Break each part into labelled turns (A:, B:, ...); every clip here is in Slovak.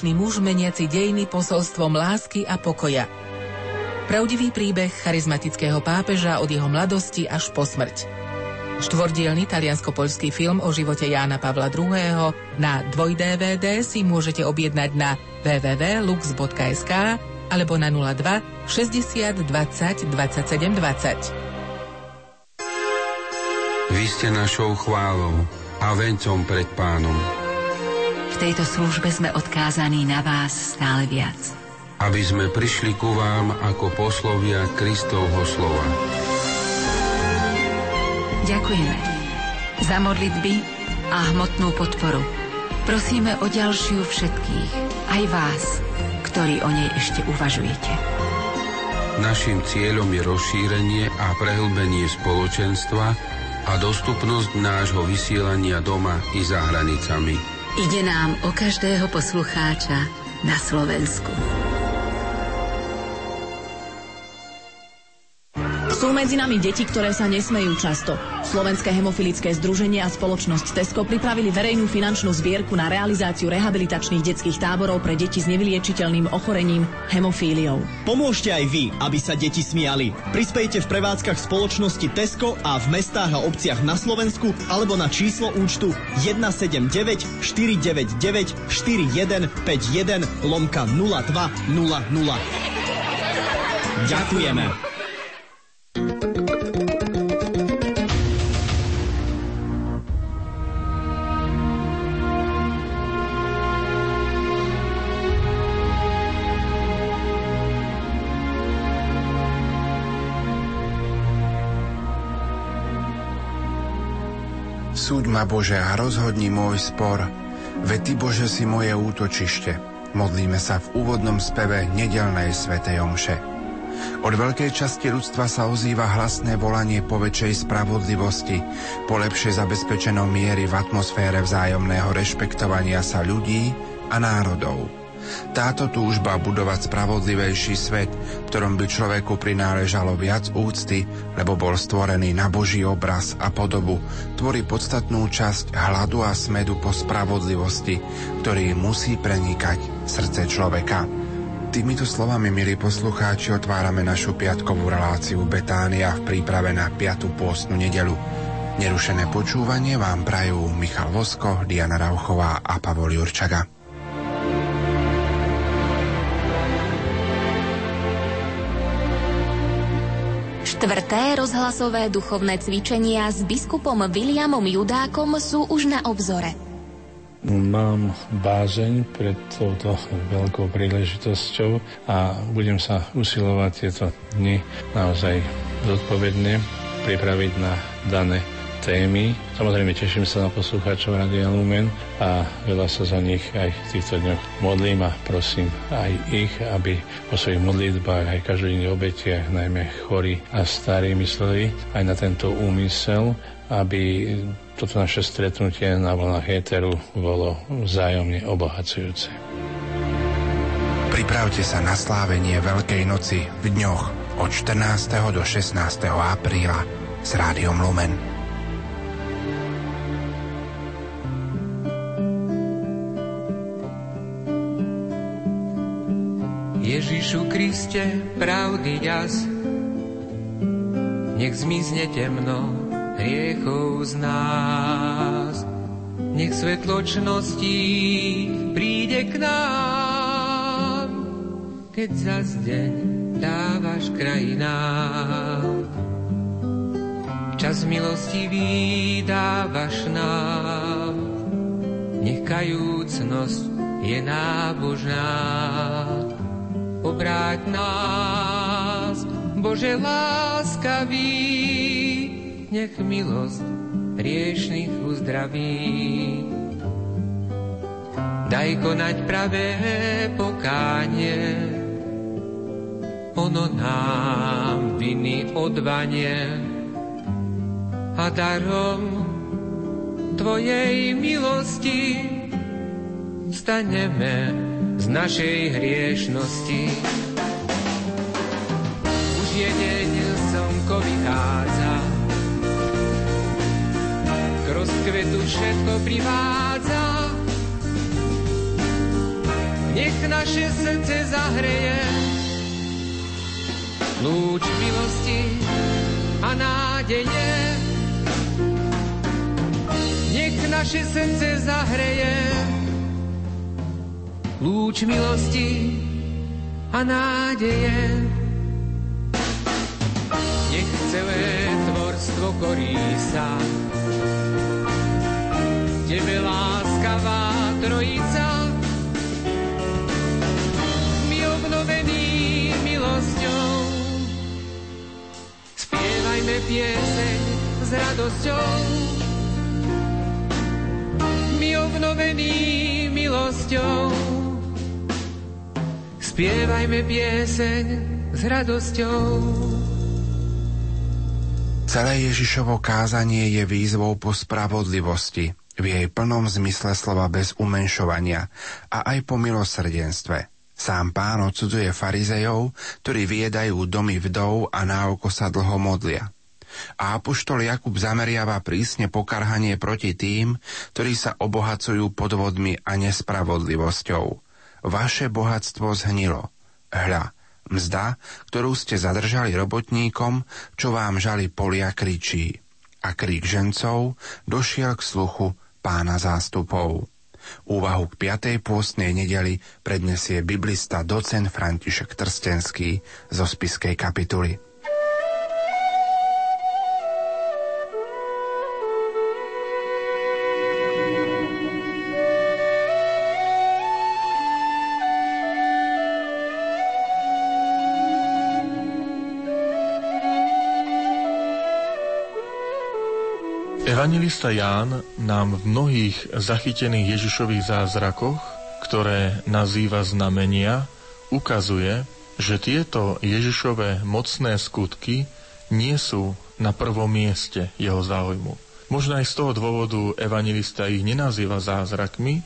A: výnimočný muž meniaci dejiny posolstvom lásky a pokoja. Pravdivý príbeh charizmatického pápeža od jeho mladosti až po smrť. Štvordielny taliansko-poľský film o živote Jána Pavla II. na 2DVD si môžete objednať na www.lux.sk alebo na 02 60 20 27 20.
B: Vy ste našou chválou a vencom pred pánom.
C: V tejto službe sme odkázaní na vás stále viac.
B: Aby sme prišli ku vám ako poslovia Kristovho slova.
C: Ďakujeme za modlitby a hmotnú podporu. Prosíme o ďalšiu všetkých, aj vás, ktorí o nej ešte uvažujete.
B: Našim cieľom je rozšírenie a prehlbenie spoločenstva, a dostupnosť nášho vysielania doma i za hranicami.
C: Ide nám o každého poslucháča na Slovensku.
D: Medzi nami deti, ktoré sa nesmejú často. Slovenské hemofilické združenie a spoločnosť Tesco pripravili verejnú finančnú zbierku na realizáciu rehabilitačných detských táborov pre deti s nevyliečiteľným ochorením hemofíliou.
E: Pomôžte aj vy, aby sa deti smiali. Prispejte v prevádzkach spoločnosti Tesco a v mestách a obciach na Slovensku alebo na číslo účtu 179 499 4151 lomka 0200. Ďakujeme.
F: Ma Bože a rozhodni môj spor, veď Ty Bože si moje útočište. Modlíme sa v úvodnom speve nedelnej svetej omše. Od veľkej časti ľudstva sa ozýva hlasné volanie po väčšej spravodlivosti, po lepšie zabezpečenom miery v atmosfére vzájomného rešpektovania sa ľudí a národov. Táto túžba budovať spravodlivejší svet, v ktorom by človeku prináležalo viac úcty, lebo bol stvorený na Boží obraz a podobu, tvorí podstatnú časť hladu a smedu po spravodlivosti, ktorý musí prenikať srdce človeka. Týmito slovami, milí poslucháči, otvárame našu piatkovú reláciu Betánia v príprave na 5. pôstnu nedelu. Nerušené počúvanie vám prajú Michal Vosko, Diana Rauchová a Pavol Jurčaga.
G: Štvrté rozhlasové duchovné cvičenia s biskupom Williamom Judákom sú už na obzore.
H: Mám bázeň pred touto veľkou príležitosťou a budem sa usilovať tieto dni naozaj zodpovedne pripraviť na dané témy. Samozrejme teším sa na poslucháčov Radia Lumen a veľa sa za nich aj v týchto dňoch modlím a prosím aj ich, aby po svojich modlitbách aj každodenných obetiach, najmä chorí a starí mysleli aj na tento úmysel, aby toto naše stretnutie na vlnách éteru bolo vzájomne obohacujúce.
F: Pripravte sa na slávenie Veľkej noci v dňoch od 14. do 16. apríla s Rádiom Lumen.
I: Ježišu Kriste, pravdy ďas, nech zmizne temno hriechov z nás. Nech svetločnosti príde k nám, keď za deň dávaš krajinám. Čas milosti dávaš nám, nech kajúcnosť je nábožná obráť nás, Bože láskavý, nech milosť riešných uzdraví. Daj konať pravé pokánie, ono nám viny odvanie a darom Tvojej milosti staneme z našej hriešnosti. Už jeden slnko vychádza, k rozkvetu všetko privádza. nech naše srdce zahreje lúč milosti a nádeje. Nech naše srdce zahreje lúč milosti a nádeje. Nech celé tvorstvo korí sa. Tebe láskavá trojica. My obnovený milosťou. Spievajme pieseň s radosťou. My obnovený milosťou spievajme pieseň s radosťou
F: Celé Ježišovo kázanie je výzvou po spravodlivosti, v jej plnom zmysle slova bez umenšovania a aj po milosrdenstve. Sám pán odsudzuje farizejov, ktorí viedajú domy vdov a náoko sa dlho modlia. A apoštol Jakub zameriava prísne pokarhanie proti tým, ktorí sa obohacujú podvodmi a nespravodlivosťou. Vaše bohatstvo zhnilo. Hľa, Mzda, ktorú ste zadržali robotníkom, čo vám žali polia, kričí. A krík žencov došiel k sluchu pána zástupov. Úvahu k 5. pôstnej nedeli prednesie biblista docen František Trstenský zo spiskej kapituly.
J: Evangelista Ján nám v mnohých zachytených Ježišových zázrakoch, ktoré nazýva znamenia, ukazuje, že tieto Ježišové mocné skutky nie sú na prvom mieste jeho záujmu. Možno aj z toho dôvodu evangelista ich nenazýva zázrakmi,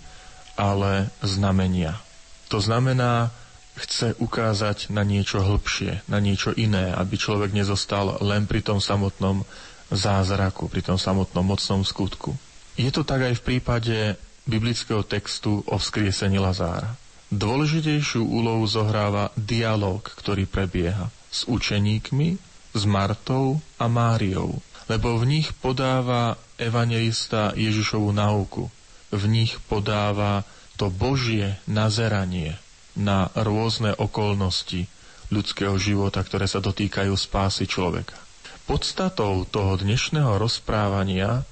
J: ale znamenia. To znamená, chce ukázať na niečo hĺbšie, na niečo iné, aby človek nezostal len pri tom samotnom zázraku, pri tom samotnom mocnom skutku. Je to tak aj v prípade biblického textu o vzkriesení Lazára. Dôležitejšiu úlohu zohráva dialog, ktorý prebieha s učeníkmi, s Martou a Máriou, lebo v nich podáva evangelista Ježišovu nauku. V nich podáva to Božie nazeranie na rôzne okolnosti ľudského života, ktoré sa dotýkajú spásy človeka. Podstatou toho dnešného rozprávania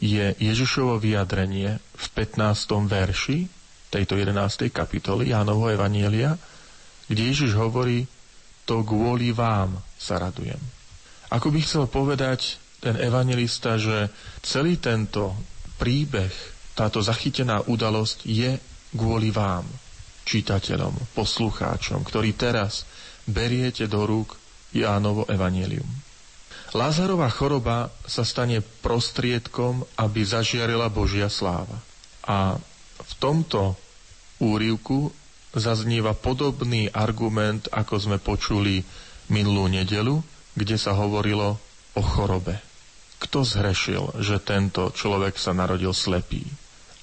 J: je Ježišovo vyjadrenie v 15. verši tejto 11. kapitoly Jánovho Evanielia, kde Ježiš hovorí, to kvôli vám sa radujem. Ako by chcel povedať ten evangelista, že celý tento príbeh, táto zachytená udalosť je kvôli vám, čitateľom, poslucháčom, ktorí teraz beriete do rúk Jánovo Evangelium. Lázarová choroba sa stane prostriedkom, aby zažiarila Božia sláva. A v tomto úrivku zaznieva podobný argument, ako sme počuli minulú nedelu, kde sa hovorilo o chorobe. Kto zhrešil, že tento človek sa narodil slepý?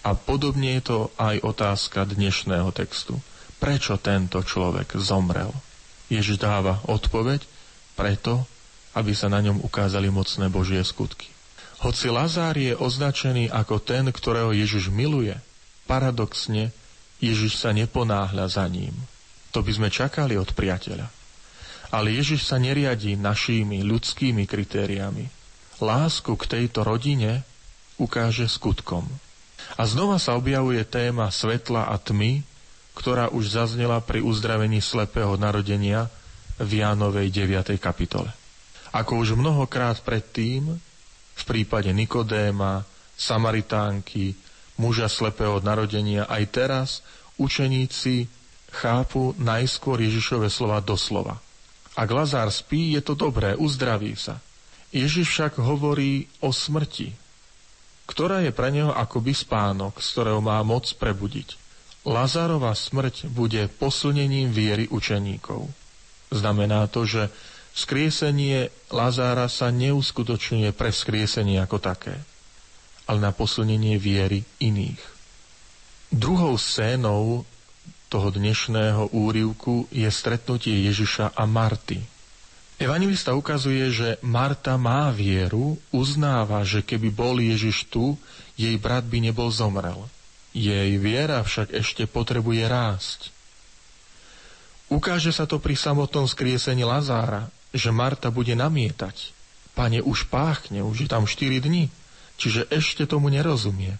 J: A podobne je to aj otázka dnešného textu. Prečo tento človek zomrel? Ježiš dáva odpoveď, preto, aby sa na ňom ukázali mocné Božie skutky. Hoci Lazár je označený ako ten, ktorého Ježiš miluje, paradoxne Ježiš sa neponáhľa za ním. To by sme čakali od priateľa. Ale Ježiš sa neriadí našimi ľudskými kritériami. Lásku k tejto rodine ukáže skutkom. A znova sa objavuje téma svetla a tmy, ktorá už zaznela pri uzdravení slepého narodenia v Jánovej 9. kapitole. Ako už mnohokrát predtým, v prípade Nikodéma, Samaritánky, muža slepého narodenia, aj teraz učeníci chápu najskôr Ježišove slova doslova. Ak Lazár spí, je to dobré, uzdraví sa. Ježiš však hovorí o smrti, ktorá je pre neho akoby spánok, z ktorého má moc prebudiť. Lazárova smrť bude posilnením viery učeníkov. Znamená to, že Skriesenie Lazára sa neuskutočňuje pre skriesenie ako také, ale na posilnenie viery iných. Druhou scénou toho dnešného úrivku je stretnutie Ježiša a Marty. Evangelista ukazuje, že Marta má vieru, uznáva, že keby bol Ježiš tu, jej brat by nebol zomrel. Jej viera však ešte potrebuje rásť. Ukáže sa to pri samotnom skriesení Lazára, že Marta bude namietať. Pane, už páchne, už je tam 4 dni, čiže ešte tomu nerozumie.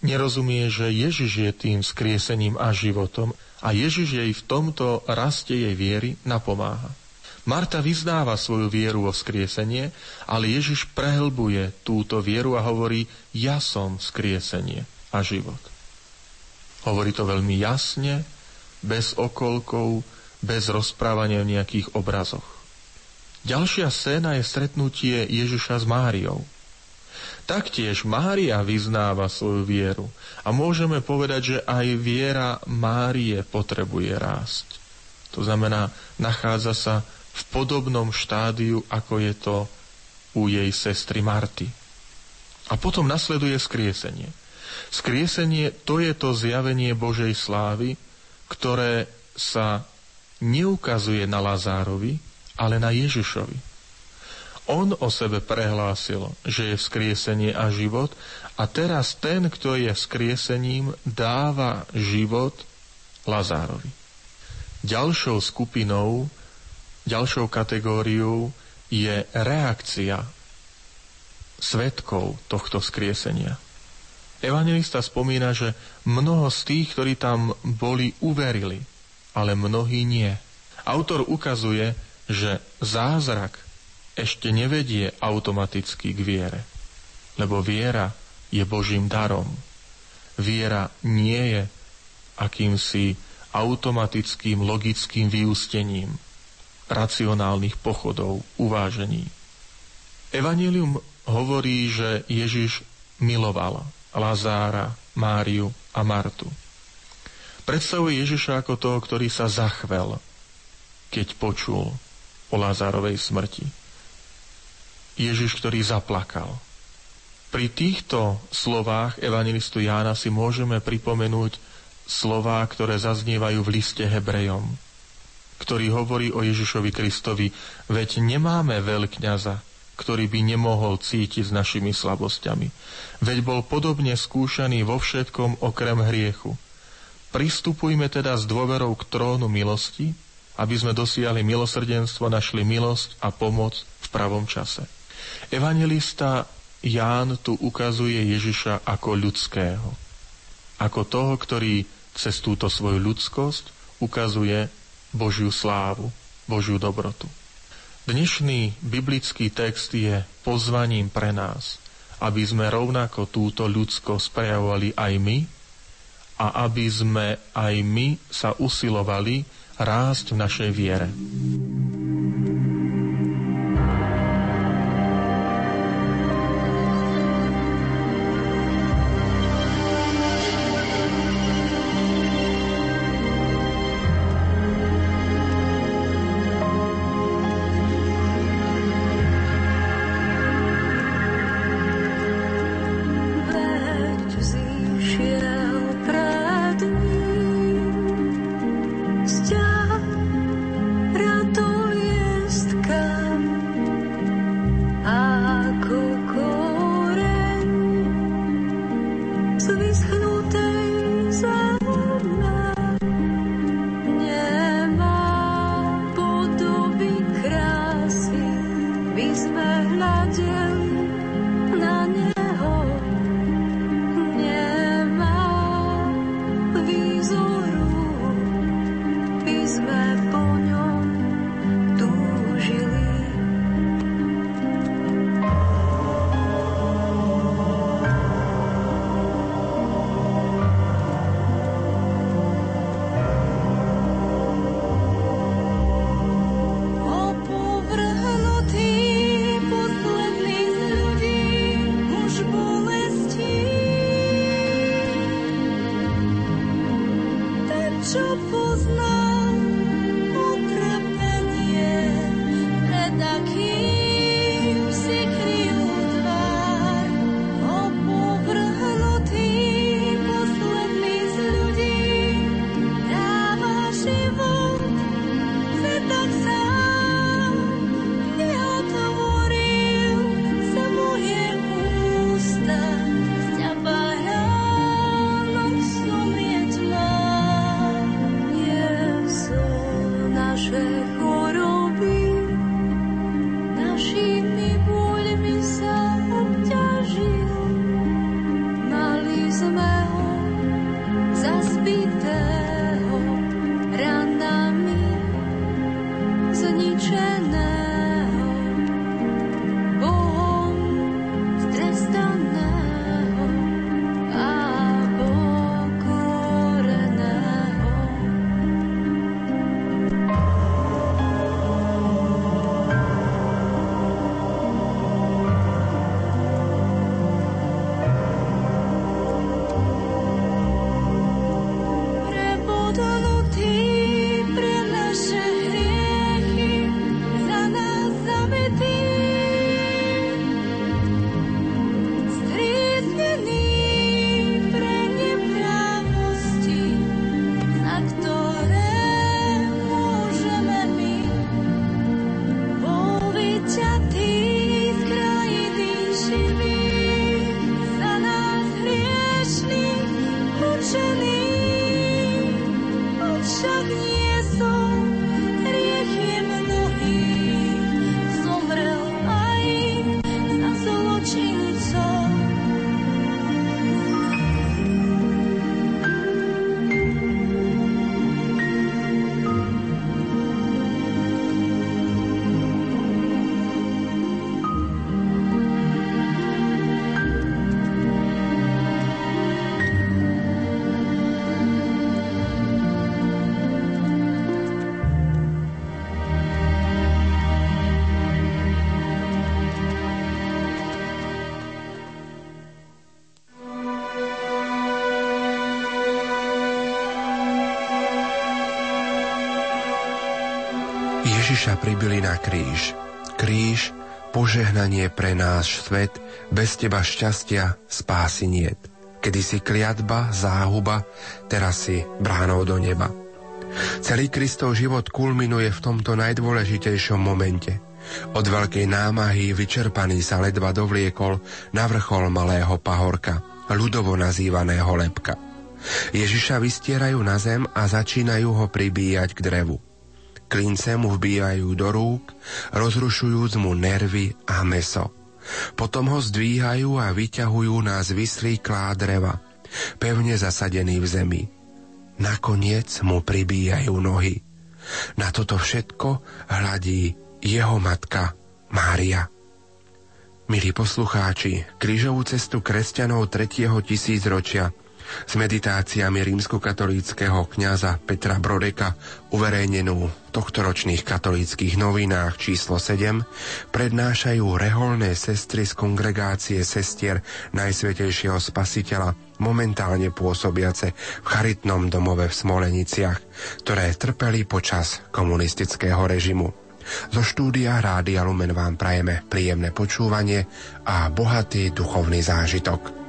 J: Nerozumie, že Ježiš je tým skriesením a životom a Ježiš jej v tomto raste jej viery napomáha. Marta vyznáva svoju vieru vo skriesenie, ale Ježiš prehlbuje túto vieru a hovorí, ja som skriesenie a život. Hovorí to veľmi jasne, bez okolkov, bez rozprávania v nejakých obrazoch. Ďalšia scéna je stretnutie Ježiša s Máriou. Taktiež Mária vyznáva svoju vieru a môžeme povedať, že aj viera Márie potrebuje rásť. To znamená, nachádza sa v podobnom štádiu, ako je to u jej sestry Marty. A potom nasleduje skriesenie. Skriesenie to je to zjavenie Božej slávy, ktoré sa neukazuje na Lazárovi, ale na Ježišovi. On o sebe prehlásil, že je vzkriesenie a život a teraz ten, kto je vzkriesením, dáva život Lazárovi. Ďalšou skupinou, ďalšou kategóriou je reakcia svetkov tohto skriesenia. Evangelista spomína, že mnoho z tých, ktorí tam boli, uverili, ale mnohí nie. Autor ukazuje, že zázrak ešte nevedie automaticky k viere, lebo viera je Božím darom. Viera nie je akýmsi automatickým logickým vyústením racionálnych pochodov, uvážení. Evangelium hovorí, že Ježiš miloval Lazára, Máriu a Martu. Predstavuje Ježiša ako toho, ktorý sa zachvel, keď počul o Lázárovej smrti. Ježiš, ktorý zaplakal. Pri týchto slovách evangelistu Jána si môžeme pripomenúť slová, ktoré zaznievajú v liste Hebrejom, ktorý hovorí o Ježišovi Kristovi, veď nemáme veľkňaza, ktorý by nemohol cítiť s našimi slabosťami. Veď bol podobne skúšaný vo všetkom okrem hriechu. Pristupujme teda s dôverou k trónu milosti, aby sme dosiahli milosrdenstvo, našli milosť a pomoc v pravom čase. Evangelista Ján tu ukazuje Ježiša ako ľudského. Ako toho, ktorý cez túto svoju ľudskosť ukazuje Božiu slávu, Božiu dobrotu. Dnešný biblický text je pozvaním pre nás, aby sme rovnako túto ľudskosť prejavovali aj my a aby sme aj my sa usilovali rásť v našej viere.
F: Ježiša pribili na kríž. Kríž, požehnanie pre náš svet, bez teba šťastia, spásy niet. Kedy si kliatba, záhuba, teraz si bránou do neba. Celý Kristov život kulminuje v tomto najdôležitejšom momente. Od veľkej námahy vyčerpaný sa ledva dovliekol na vrchol malého pahorka, ľudovo nazývaného lepka. Ježiša vystierajú na zem a začínajú ho pribíjať k drevu. Klince mu vbíjajú do rúk, rozrušujúc mu nervy a meso. Potom ho zdvíhajú a vyťahujú na zvislý klá dreva, pevne zasadený v zemi. Nakoniec mu pribíjajú nohy. Na toto všetko hľadí jeho matka Mária. Milí poslucháči, krížovú cestu kresťanov 3. tisícročia s meditáciami rímskokatolíckého kňaza Petra Brodeka uverejnenú v tohtoročných katolíckých novinách číslo 7 prednášajú reholné sestry z kongregácie sestier Najsvetejšieho spasiteľa momentálne pôsobiace v charitnom domove v Smoleniciach, ktoré trpeli počas komunistického režimu. Zo štúdia Rádia Lumen vám prajeme príjemné počúvanie a bohatý duchovný zážitok.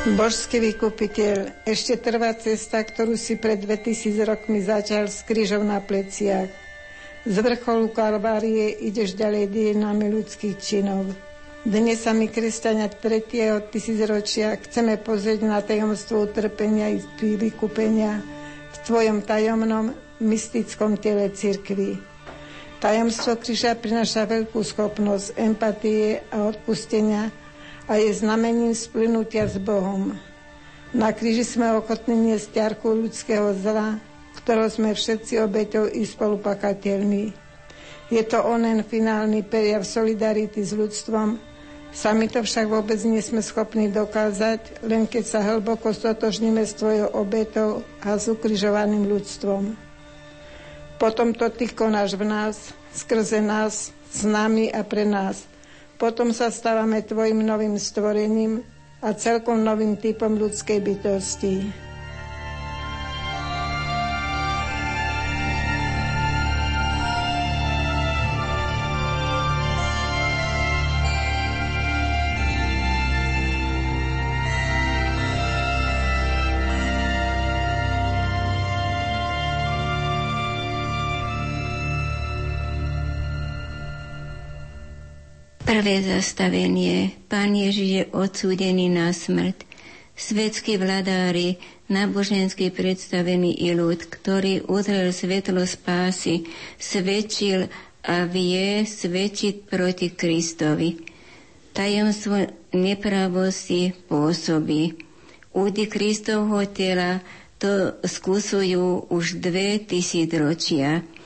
K: Božský vykupiteľ, ešte trvá cesta, ktorú si pred 2000 rokmi začal s krížom na pleciach. Z vrcholu Kalvárie ideš ďalej dejinami ľudských činov. Dnes sa my, kresťania tretieho tisícročia, chceme pozrieť na tajomstvo utrpenia i vykúpenia v tvojom tajomnom mystickom tele cirkvi. Tajomstvo kríža prináša veľkú schopnosť empatie a odpustenia, a je znamením splynutia s Bohom. Na kríži sme ochotní niesť ťarku ľudského zla, ktorého sme všetci obeťou i spolupakateľmi. Je to onen finálny periav solidarity s ľudstvom, Sami to však vôbec nie sme schopní dokázať, len keď sa hlboko stotožníme s tvojou obetou a s ukrižovaným ľudstvom. Potom to ty konáš v nás, skrze nás, s nami a pre nás. Potom sa stávame tvojim novým stvorením a celkom novým typom ľudskej bytosti.
L: Prvé zastavenie. Pán Ježiš je odsúdený na smrť. Svetskí vladári, náboženský predstavený i ľud, ktorý uzrel svetlo spásy, svedčil a vie svedčiť proti Kristovi. Tajomstvo nepravosti pôsobí. Údy Kristovho tela to skúsujú už dve tisícročia. ročia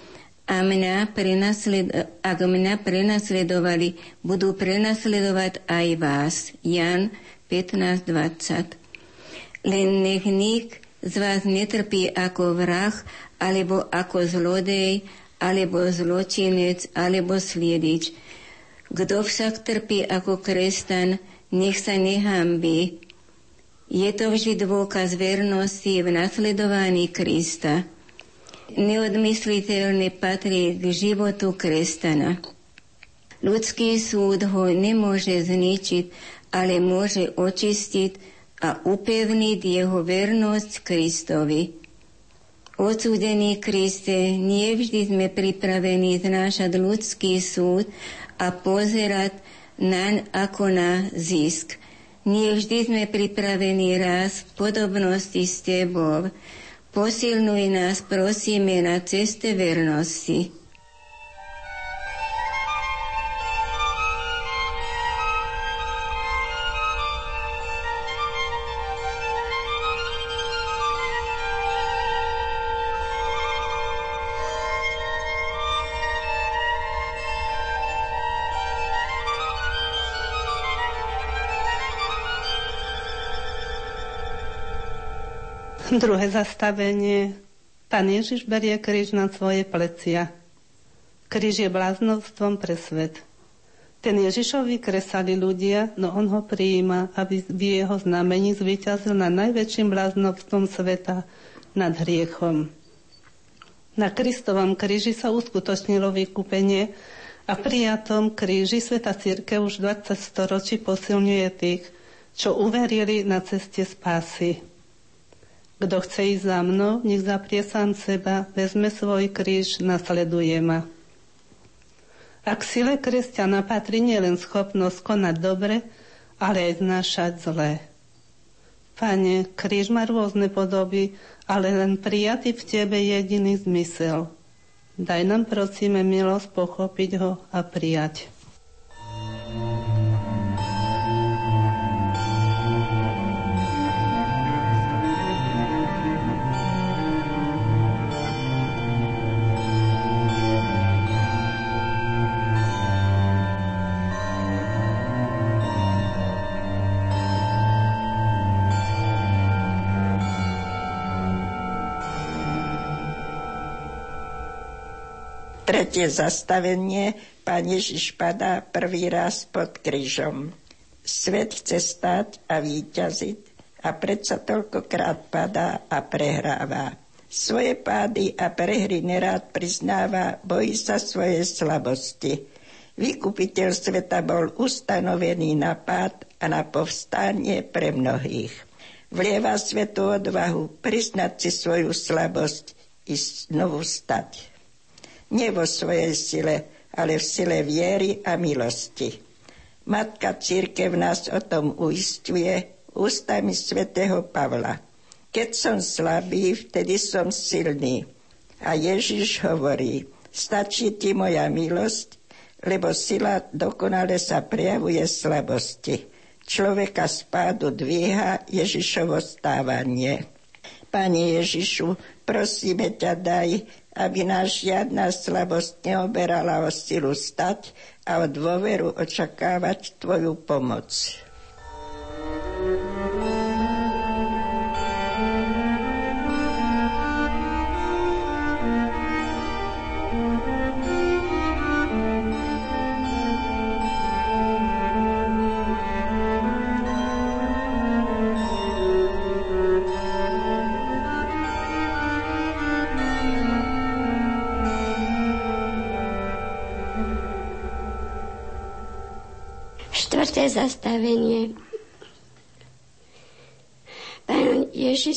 L: a mňa prenasled, ak mňa prenasledovali, budú prenasledovať aj vás. Jan 15.20 Len nech nik z vás netrpí ako vrah, alebo ako zlodej, alebo zločinec, alebo sliedič. Kto však trpí ako kresťan, nech sa nehambí. Je to vždy dôkaz vernosti v nasledovaní Krista neodmysliteľne patrí k životu kresťana. Ľudský súd ho nemôže zničiť, ale môže očistiť a upevniť jeho vernosť Kristovi. Odsúdený Kriste, nie vždy sme pripravení znášať ľudský súd a pozerať naň ako na zisk. Nie vždy sme pripravení raz v podobnosti s Tebou. Posilnuj nás, prosíme, na ceste vernosti.
M: Druhé zastavenie. Pán Ježiš berie kríž na svoje plecia. Kríž je bláznostvom pre svet. Ten Ježišovi kresali ľudia, no on ho prijíma, aby v jeho znamení zvíťazil na najväčším bláznovstvom sveta nad hriechom. Na Kristovom kríži sa uskutočnilo vykúpenie a prijatom kríži Sveta Církev už 20 storočí posilňuje tých, čo uverili na ceste spásy. Kto chce ísť za mnou, nech zaprie sám seba, vezme svoj kríž, nasleduje ma. A k sile kresťana patrí nielen schopnosť konať dobre, ale aj znášať zlé. Pane, kríž má rôzne podoby, ale len prijatý v Tebe jediný zmysel. Daj nám prosíme milosť pochopiť ho a prijať.
N: Tretie zastavenie, pán Ježiš padá prvý raz pod krížom. Svet chce stať a výťaziť a predsa toľkokrát padá a prehráva. Svoje pády a prehry nerád priznáva, bojí sa svoje slabosti. Vykupiteľ sveta bol ustanovený na pád a na povstanie pre mnohých. Vlieva svetu odvahu priznať si svoju slabosť i znovu stať nie vo svojej sile, ale v sile viery a milosti. Matka Církev nás o tom uistuje ústami svätého Pavla. Keď som slabý, vtedy som silný. A Ježiš hovorí, stačí ti moja milosť, lebo sila dokonale sa prejavuje slabosti. Človeka z pádu dvíha Ježišovo stávanie. Pane Ježišu, prosíme ťa, daj, aby nás žiadna slabosť neoberala o silu stať a o dôveru očakávať Tvoju pomoc.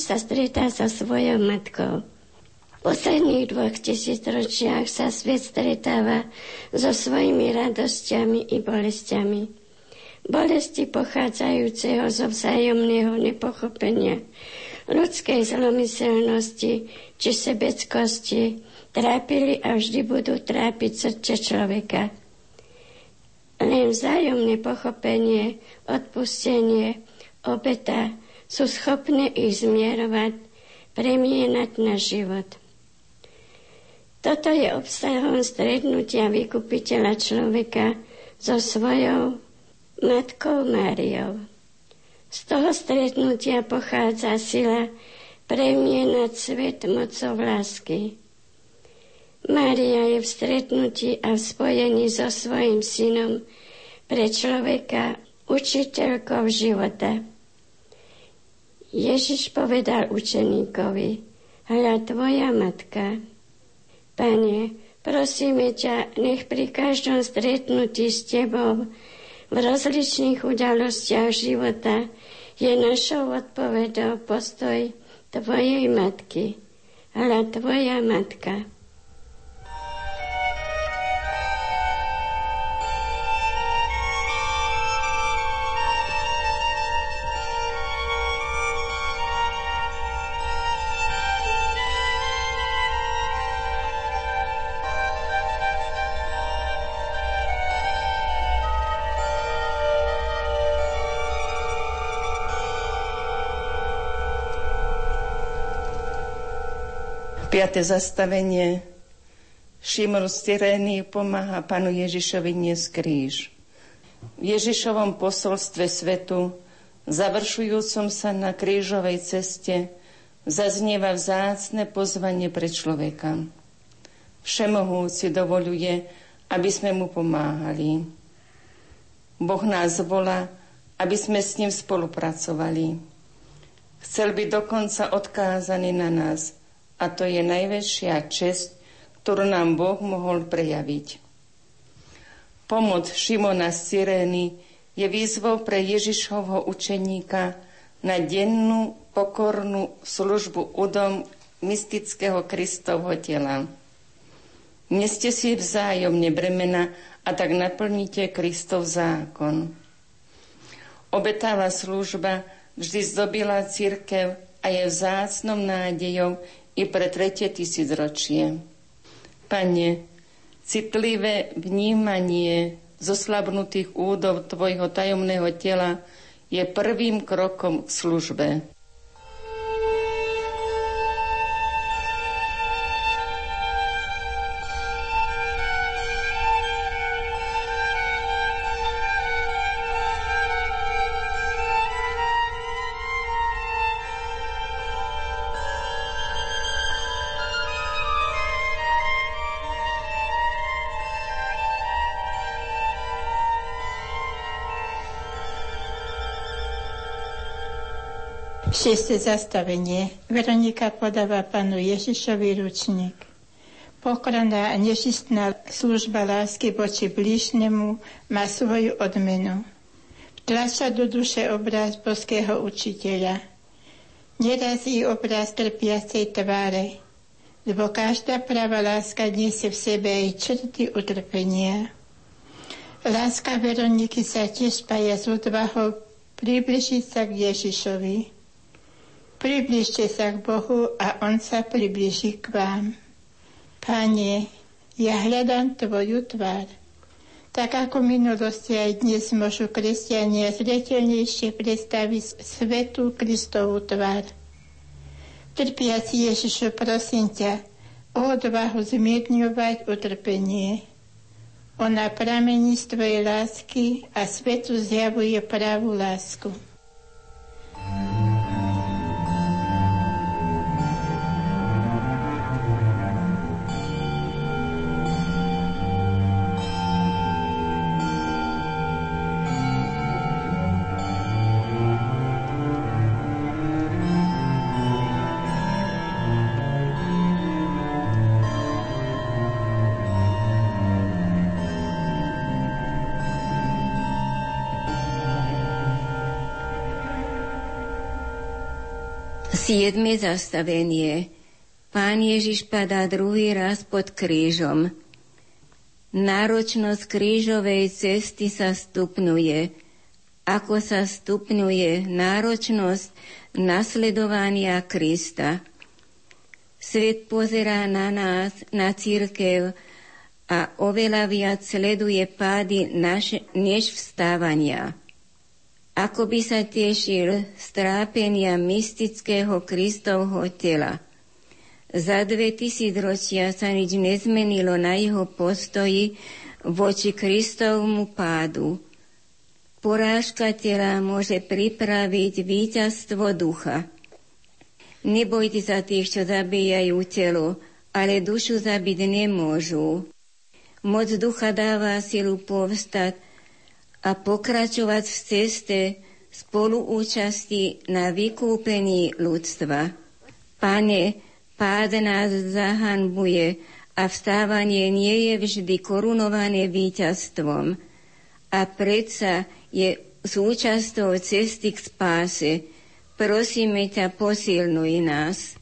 O: Sa stretá so svojou matkou. V posledných dvoch tisícročiach sa svet stretáva so svojimi radosťami i bolestiami. Bolesti pochádzajúceho zo vzájomného nepochopenia, ľudskej zlomyselnosti či sebeckosti trápili a vždy budú trápiť srdce človeka. Len vzájomné pochopenie, odpustenie, obeta sú schopné ich zmierovať, premienať na život. Toto je obsahom strednutia vykupiteľa človeka so svojou matkou Máriou. Z toho stretnutia pochádza sila premienať svet mocou lásky. Mária je v stretnutí a v spojení so svojim synom pre človeka učiteľkou života. Ježiš povedal učeníkovi, hľa tvoja matka. Pane, prosíme ťa, nech pri každom stretnutí s tebou v rozličných udalostiach života je našou odpovedou postoj tvojej matky
P: hľa tvoja matka.
Q: Piaté zastavenie. Šimor z Tyrény pomáha panu Ježišovi dnes kríž. V Ježišovom posolstve svetu, završujúcom sa na krížovej ceste, zaznieva vzácne pozvanie pre človeka. Všemohúci dovoluje, aby sme mu pomáhali. Boh nás volá, aby sme s ním spolupracovali. Chcel by dokonca odkázaný na nás – a to je najväčšia čest, ktorú nám Boh mohol prejaviť. Pomoc Šimona z Cyrény je výzvou pre Ježišovho učeníka na dennú pokornú službu udom mystického Kristovho tela. Neste si vzájomne bremena a tak naplníte Kristov zákon. Obetáva služba vždy zdobila církev a je vzácnom nádejou i pre tretie tisícročie. Pane, citlivé vnímanie zoslabnutých údov Tvojho tajomného tela je prvým krokom k službe.
R: Šiesté zastavenie. Veronika podáva panu Ježišovi ručník. Pokorná a nežistná služba lásky voči blížnemu má svoju odmenu. Vtlača do duše obraz boského učiteľa. Nerazí obraz trpiacej tváre, lebo každá práva láska nesie v sebe aj črty utrpenia. Láska Veroniky sa tiež spája s odvahou približiť sa k Ježišovi. Približte sa k Bohu a On sa približí k vám. Pane, ja hľadám Tvoju tvár. Tak ako minulosti aj dnes môžu kresťania zretelnejšie predstaviť svetú Kristovú tvár. Trpiaci Ježišu, prosím ťa, o odvahu zmierňovať utrpenie. Ona pramení z Tvojej lásky a svetu zjavuje pravú lásku.
L: Siedme zastavenie. Pán Ježiš padá druhý raz pod krížom. Náročnosť krížovej cesty sa stupňuje, ako sa stupňuje náročnosť nasledovania Krista. Svet pozerá na nás, na církev a oveľa viac sleduje pády naše, než vstávania ako by sa tešil strápenia mystického Kristovho tela. Za dve ročia sa nič nezmenilo na jeho postoji voči Kristovmu pádu. Porážka tela môže pripraviť víťazstvo ducha. Nebojte sa tých, čo zabíjajú telo, ale dušu zabiť nemôžu. Moc ducha dáva silu povstať a pokračovať v ceste spoluúčasti na vykúpení ľudstva. Pane, pád nás zahanbuje a vstávanie nie je vždy korunované víťazstvom. A predsa je súčasťou cesty k spáse. Prosíme ťa, posilnuj nás.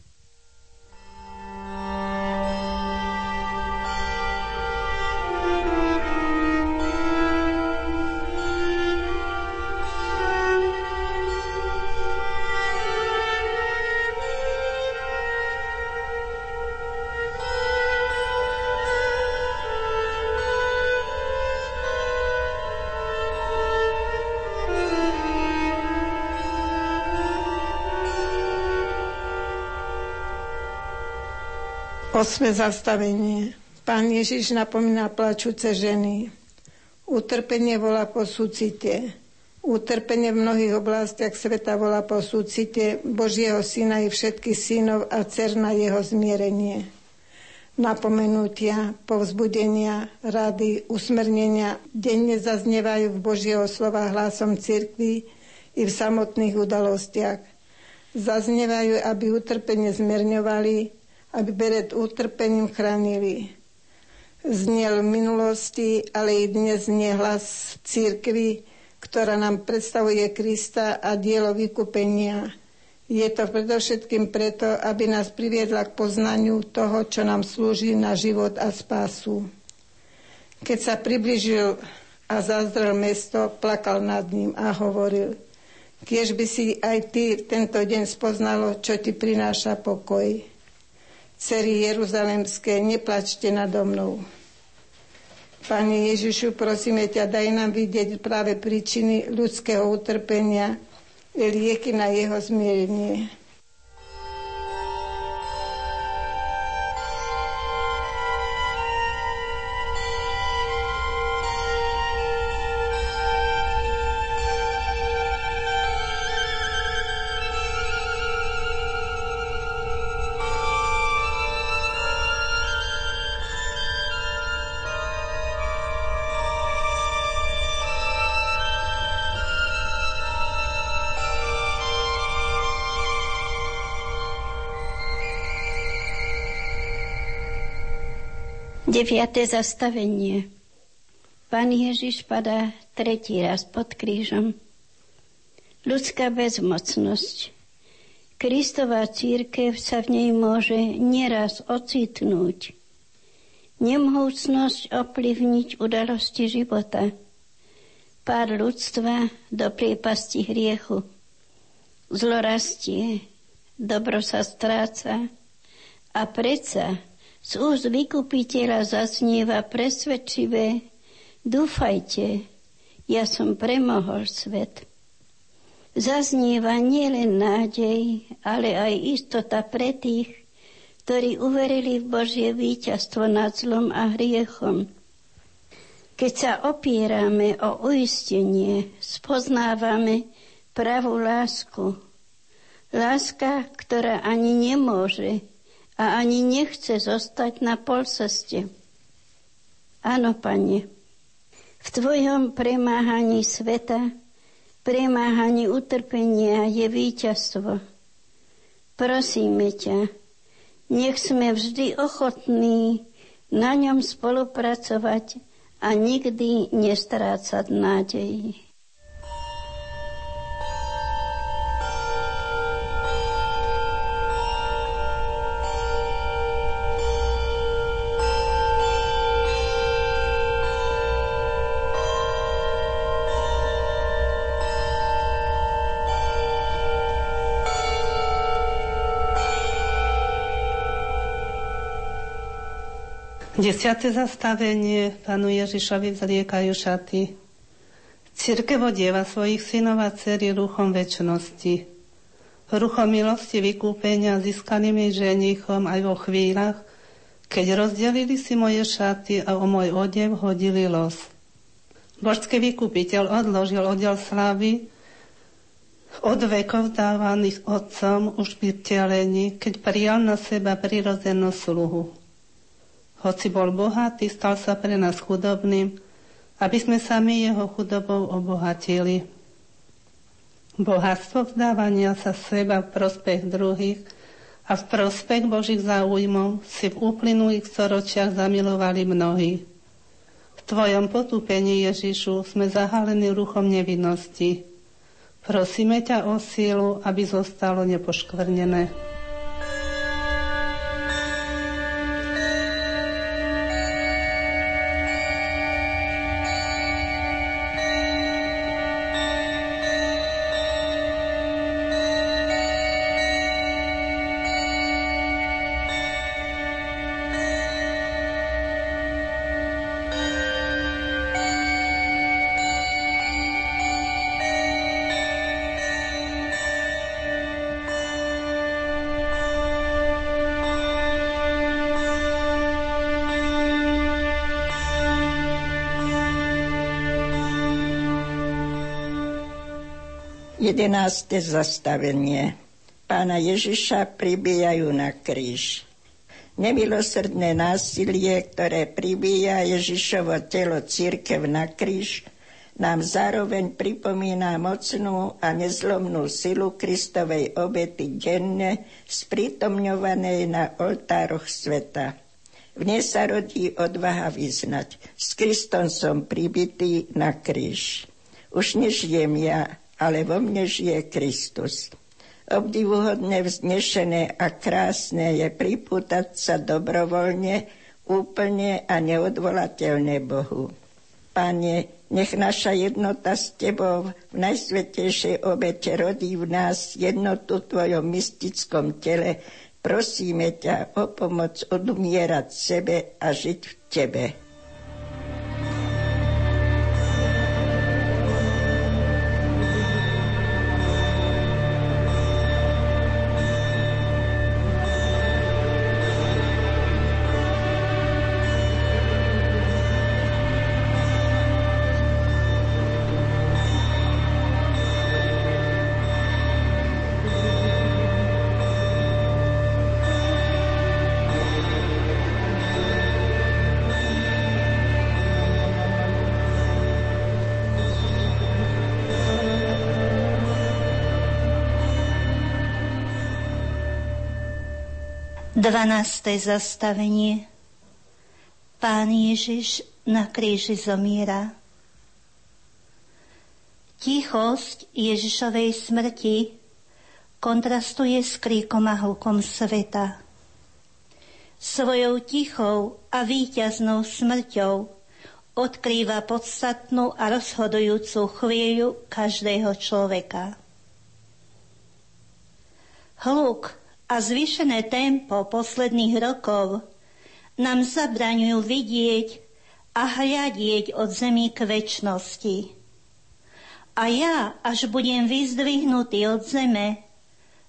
K: Osme zastavenie. Pán Ježiš napomína plačúce ženy. Utrpenie volá po súcite. Utrpenie v mnohých oblastiach sveta volá po súcite Božieho syna i všetkých synov a cer na jeho zmierenie. Napomenutia, povzbudenia, rady, usmernenia denne zaznievajú v Božieho slova hlasom cirkvi i v samotných udalostiach. Zaznievajú, aby utrpenie zmierňovali, aby pred utrpením chránili. Zniel v minulosti, ale i dnes znie hlas církvy, ktorá nám predstavuje Krista a dielo vykúpenia. Je to predovšetkým preto, aby nás priviedla k poznaniu toho, čo nám slúži na život a spásu. Keď sa približil a zazrel mesto, plakal nad ním a hovoril, kiež by si aj ty tento deň spoznalo, čo ti prináša pokoj. Cery Jeruzalemské, neplačte nado mnou. Pane Ježišu, prosíme ťa, daj nám vidieť práve príčiny ľudského utrpenia, lieky na jeho zmierenie.
P: 9. zastavenie. Pán Ježiš padá tretí raz pod krížom. Ľudská bezmocnosť. Kristová církev sa v nej môže nieraz ocitnúť. Nemohúcnosť ovplyvniť udalosti života. Pár ľudstva do priepasti hriechu. Zlo rastie, dobro sa stráca a predsa z úst vykupiteľa zasnieva presvedčivé, dúfajte, ja som premohol svet. Zaznieva nielen nádej, ale aj istota pre tých, ktorí uverili v Božie víťazstvo nad zlom a hriechom. Keď sa opierame o uistenie, spoznávame pravú lásku. Láska, ktorá ani nemôže a ani nechce zostať na polceste. Áno, Pane, v Tvojom premáhaní sveta, premáhaní utrpenia je víťazstvo. Prosíme ťa, nech sme vždy ochotní na ňom spolupracovať a nikdy nestrácať nádej.
M: Desiate zastavenie panu Ježišovi vzliekajú šaty. Církev odieva svojich synov a dcery ruchom väčšnosti. Ruchom milosti vykúpenia získanými ženichom aj vo chvíľach, keď rozdelili si moje šaty a o môj odev hodili los. Božský vykupiteľ odložil oddiel slávy od vekov dávaných otcom už v vtelení, keď prijal na seba prirodzenú sluhu. Hoci bol bohatý, stal sa pre nás chudobným, aby sme sami jeho chudobou obohatili. Bohatstvo vzdávania sa seba v prospech druhých a v prospech Božích záujmov si v uplynulých storočiach zamilovali mnohí. V Tvojom potúpení, Ježišu, sme zahalení ruchom nevinnosti. Prosíme ťa o sílu, aby zostalo nepoškvrnené.
N: Jedenácté zastavenie. Pána Ježiša pribíjajú na kríž. Nemilosrdné násilie, ktoré pribíja Ježišovo telo církev na kríž, nám zároveň pripomína mocnú a nezlomnú silu Kristovej obety denne, sprítomňovanej na oltároch sveta. V nej sa rodí odvaha vyznať. S Kristom som pribitý na kríž. Už nežijem ja, ale vo mne žije Kristus. Obdivuhodné, vznešené a krásne je pripútať sa dobrovoľne, úplne a neodvolateľne Bohu. Pane, nech naša jednota s Tebou v najsvetejšej obete rodí v nás jednotu Tvojom mystickom tele. Prosíme ťa o pomoc odumierať sebe a žiť v Tebe.
S: 12. zastavenie Pán Ježiš na kríži zomiera. Tichosť Ježišovej smrti kontrastuje s kríkom a hlukom sveta. Svojou tichou a víťaznou smrťou odkrýva podstatnú a rozhodujúcu chvíľu každého človeka. Hluk a zvýšené tempo posledných rokov nám zabraňujú vidieť a hľadieť od zemi k väčšnosti. A ja, až budem vyzdvihnutý od zeme,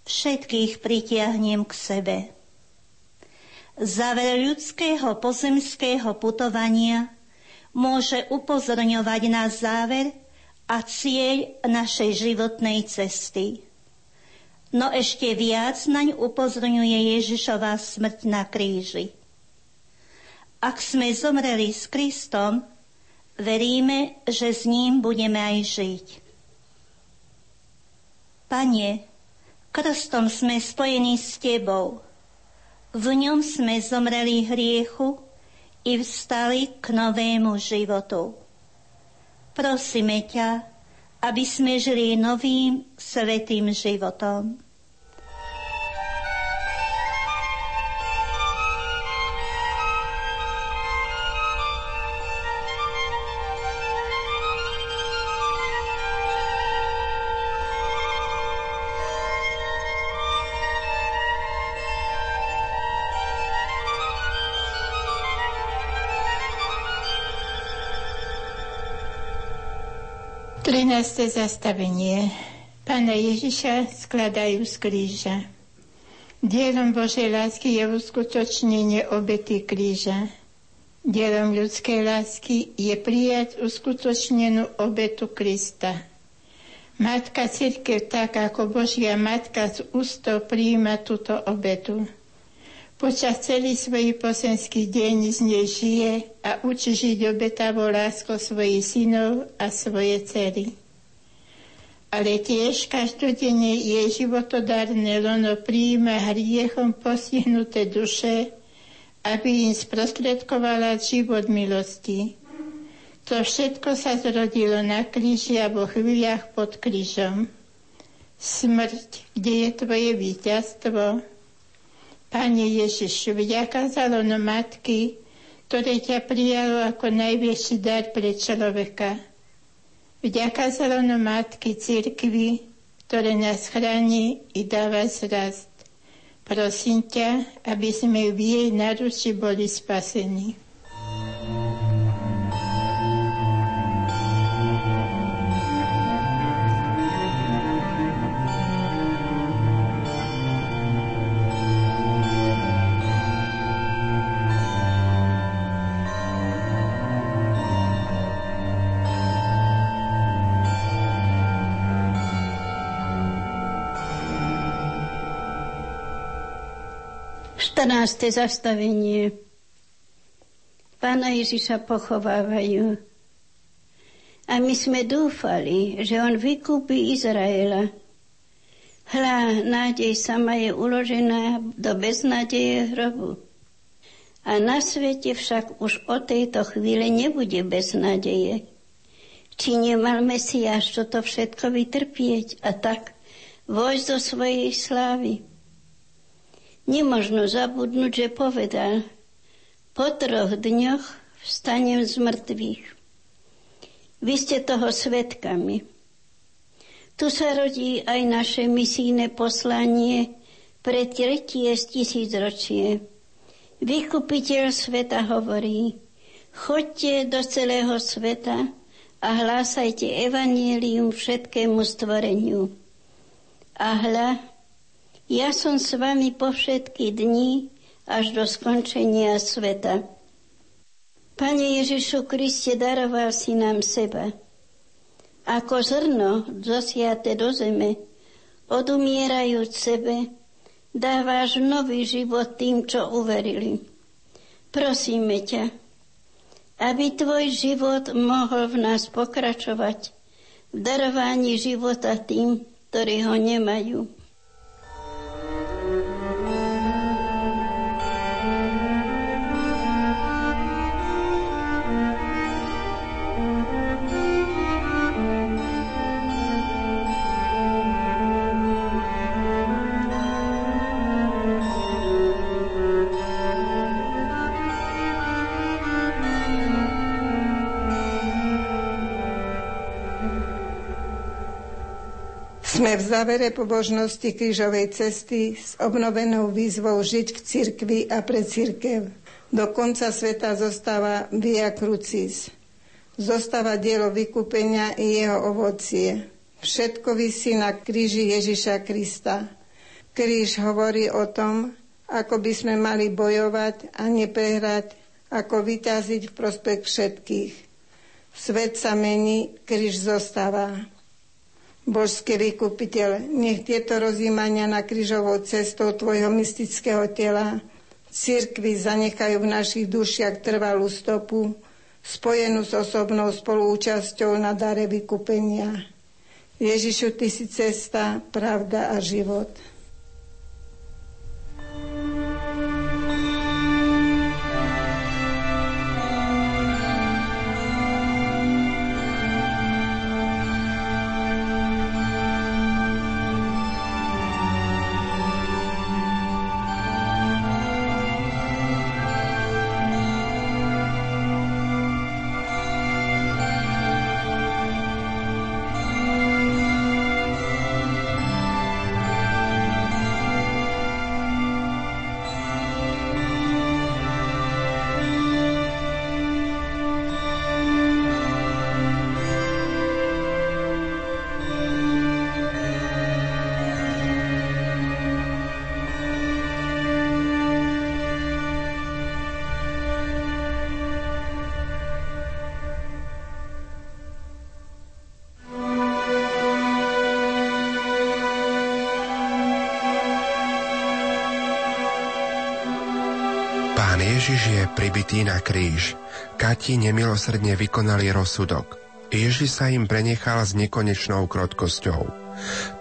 S: všetkých pritiahnem k sebe. Záver ľudského pozemského putovania môže upozorňovať na záver a cieľ našej životnej cesty no ešte viac naň upozorňuje Ježišová smrť na kríži. Ak sme zomreli s Kristom, veríme, že s ním budeme aj žiť. Pane, krstom sme spojení s Tebou. V ňom sme zomreli hriechu i vstali k novému životu. Prosíme ťa, aby sme žili novým svetým životom.
R: 13. zastavenie Pána Ježiša skladajú z kríža. Dielom Božej lásky je uskutočnenie obety kríža. Dielom ľudskej lásky je prijať uskutočnenú obetu Krista. Matka Církev, tak ako Božia Matka z ústov prijíma túto obetu. Počas celý svojich posenských deň z nej žije a učí žiť obetavou láskou svojich synov a svoje cery. Ale tiež každodenne jej životodárne lono príjima hriechom postihnuté duše, aby im sprostredkovala život milosti. To všetko sa zrodilo na kríži a vo chvíľach pod krížom. Smrť, kde je tvoje víťazstvo? Pane Ježišu, vďaka za lono matky, ktoré ťa prijalo ako najväčší dar pre človeka. Vďaka za lono matky cirkvi, ktoré nás chráni i dáva zrast. Prosím ťa, aby sme v jej naruči boli spasení.
P: 14. zastavenie. Pána Ježiša pochovávajú. A my sme dúfali, že on vykúpi Izraela. Hľa, nádej sama je uložená do beznádeje hrobu. A na svete však už o tejto chvíle nebude beznádeje. Či nemal Mesiáš toto všetko vytrpieť a tak vojsť do svojej slávy? Nemožno zabudnúť, že povedal, po troch dňoch vstanem z mŕtvych. Vy ste toho svetkami. Tu sa rodí aj naše misijné poslanie pre tretie z tisícročie. Vykupiteľ sveta hovorí, chodte do celého sveta a hlásajte evanielium všetkému stvoreniu. A hľa, ja som s vami po všetky dni až do skončenia sveta. Pane Ježišu Kriste, daroval si nám seba. Ako zrno zosiate do zeme, odumierajúc sebe, dávaš nový život tým, čo uverili. Prosíme ťa, aby tvoj život mohol v nás pokračovať v darovaní života tým, ktorí ho nemajú.
K: Sme v závere pobožnosti krížovej cesty s obnovenou výzvou žiť v cirkvi a pre cirkev. Do konca sveta zostáva Via Crucis. Zostáva dielo vykúpenia i jeho ovocie. Všetko vysí na kríži Ježiša Krista. Kríž hovorí o tom, ako by sme mali bojovať a neprehrať, ako vyťaziť v prospech všetkých. Svet sa mení, kríž zostáva. Božský vykupiteľ, nech tieto rozjímania na krížovou cestou Tvojho mystického tela cirkvi zanechajú v našich dušiach trvalú stopu, spojenú s osobnou spolúčasťou na dare vykupenia. Ježišu, Ty si cesta, pravda a život.
F: Ježiš je pribitý na kríž. Kati nemilosrdne vykonali rozsudok. Ježiš sa im prenechal s nekonečnou krotkosťou.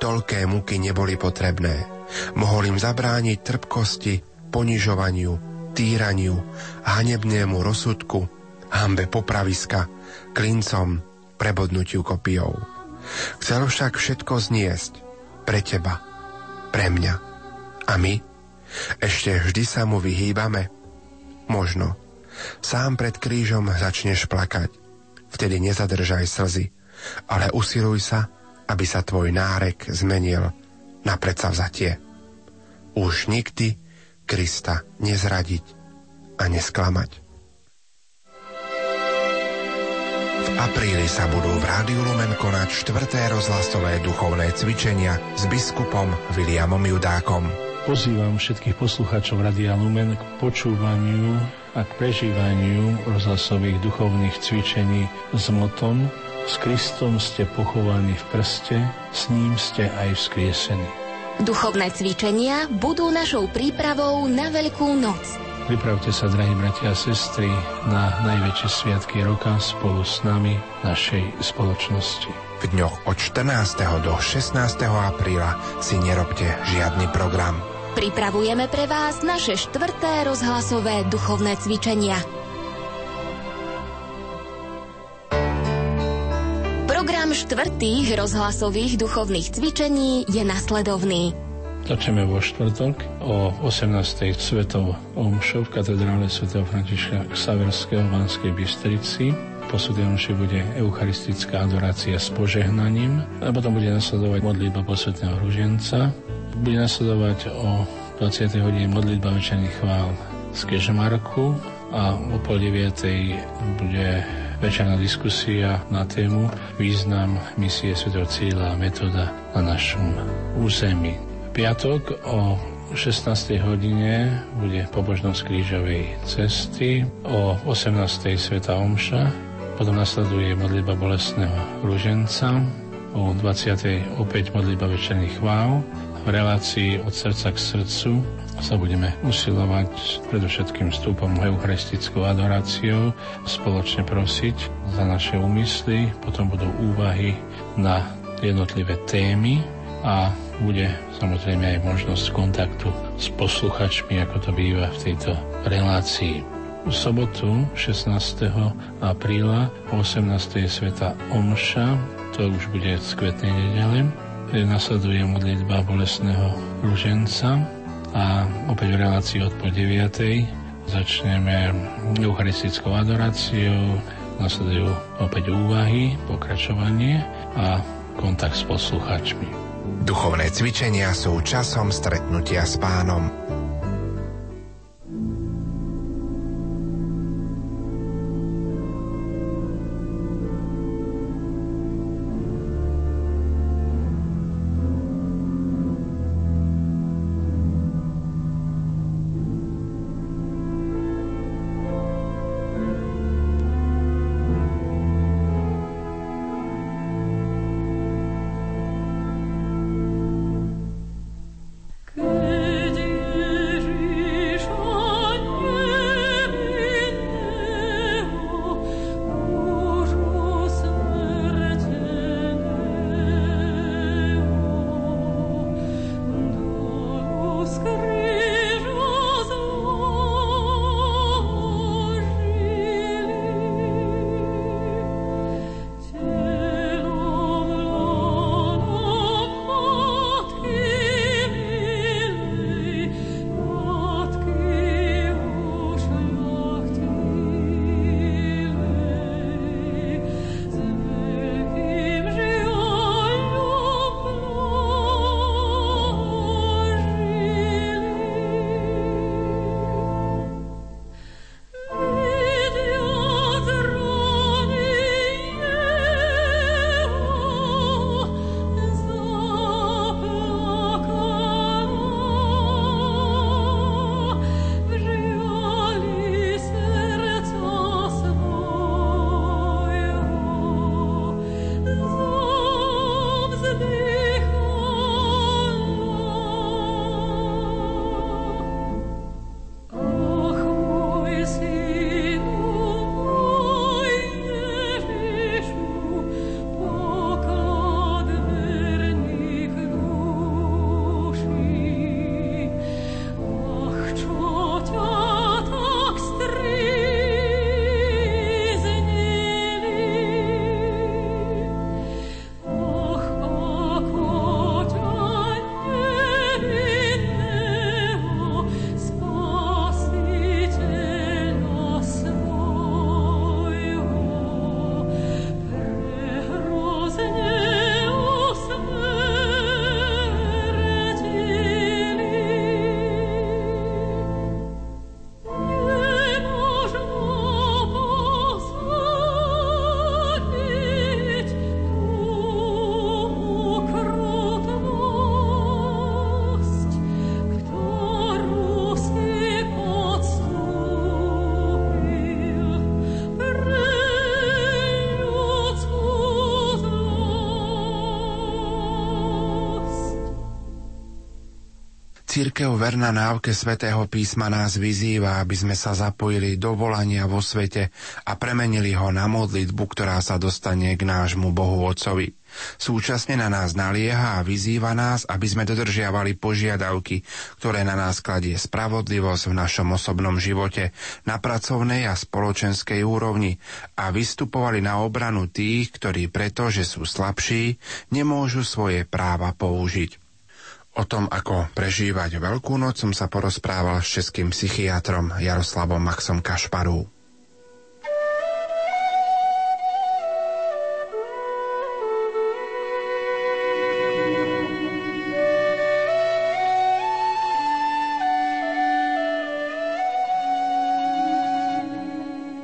F: Toľké muky neboli potrebné. Mohol im zabrániť trpkosti, ponižovaniu, týraniu, hanebnému rozsudku, hambe popraviska, klincom, prebodnutiu kopijou. Chcel však všetko zniesť. Pre teba, pre mňa. A my? Ešte vždy sa mu vyhýbame? Možno. Sám pred krížom začneš plakať. Vtedy nezadržaj slzy, ale usiluj sa, aby sa tvoj nárek zmenil na predsavzatie. Už nikdy Krista nezradiť a nesklamať. V apríli sa budú v Rádiu Lumen konať štvrté rozhlasové duchovné cvičenia s biskupom Williamom Judákom.
H: Pozývam všetkých poslucháčov Radia Lumen k počúvaniu a k prežívaniu rozhlasových duchovných cvičení s motom S Kristom ste pochovaní v prste, s ním ste aj vzkriesení.
G: Duchovné cvičenia budú našou prípravou na Veľkú noc.
H: Pripravte sa, drahí bratia a sestry, na najväčšie sviatky roka spolu s nami, našej spoločnosti.
F: V dňoch od 14. do 16. apríla si nerobte žiadny program.
G: Pripravujeme pre vás naše štvrté rozhlasové duchovné cvičenia. Program štvrtých rozhlasových duchovných cvičení je nasledovný.
H: Začneme vo štvrtok o 18. svetov omšov v katedrále svätého Františka Saverského v Banskej Bystrici. Po Omši bude eucharistická adorácia s požehnaním a potom bude nasledovať modlitba posvetného ruženca. Bude nasledovať o 20. hodine modlitba večerných chvál z Kežmarku a o pol 9. bude večerná diskusia na tému význam misie Sv. Cíla a metóda na našom území. Piatok o 16. hodine bude pobožnosť krížovej cesty, o 18. Sveta Omša, potom nasleduje modlitba bolestného ruženca, o 20. opäť modlitba večerných chvál, v relácii od srdca k srdcu sa budeme usilovať predovšetkým vstupom eucharistickou adoráciou, spoločne prosiť za naše úmysly, potom budú úvahy na jednotlivé témy a bude samozrejme aj možnosť kontaktu s posluchačmi, ako to býva v tejto relácii. V sobotu 16. apríla o 18. sveta Omša, to už bude z kvetnej nedele, nasleduje modlitba bolesného ruženca a opäť v relácii od po 9. začneme eucharistickou adoráciou, nasledujú opäť úvahy, pokračovanie a kontakt s poslucháčmi.
F: Duchovné cvičenia sú časom stretnutia s pánom. Církev verná návke svätého písma nás vyzýva, aby sme sa zapojili do volania vo svete a premenili ho na modlitbu, ktorá sa dostane k nášmu Bohu Otcovi. Súčasne na nás nalieha a vyzýva nás, aby sme dodržiavali požiadavky, ktoré na nás kladie spravodlivosť v našom osobnom živote, na pracovnej a spoločenskej úrovni a vystupovali na obranu tých, ktorí preto, že sú slabší, nemôžu svoje práva použiť. O tom, ako prežívať Veľkú noc, som sa porozprával s českým psychiatrom Jaroslavom Maxom Kašparu.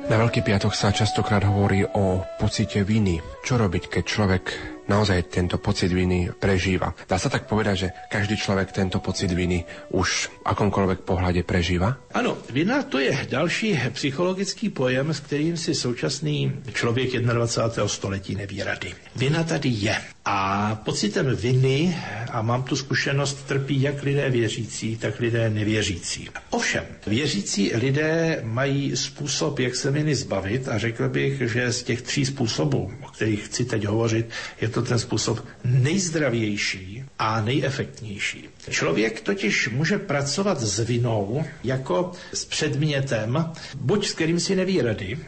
F: Na Veľký piatok sa častokrát hovorí o pocite viny. Čo robiť, keď človek naozaj tento pocit viny prežíva. Dá sa tak povedať, že každý človek tento pocit viny už v akomkoľvek pohľade prežíva?
T: Ano, vina to je další psychologický pojem, s kterým si současný člověk 21. století neví rady. Vina tady je. A pocitem viny, a mám tu zkušenost, trpí jak lidé věřící, tak lidé nevěřící. Ovšem, věřící lidé mají způsob, jak se viny zbavit a řekl bych, že z těch tří způsobů, o kterých chci teď hovořit, je to ten způsob nejzdravější a nejefektnější. Člověk totiž může pracovat s vinou jako s předmětem, buď s kterým si neví rady,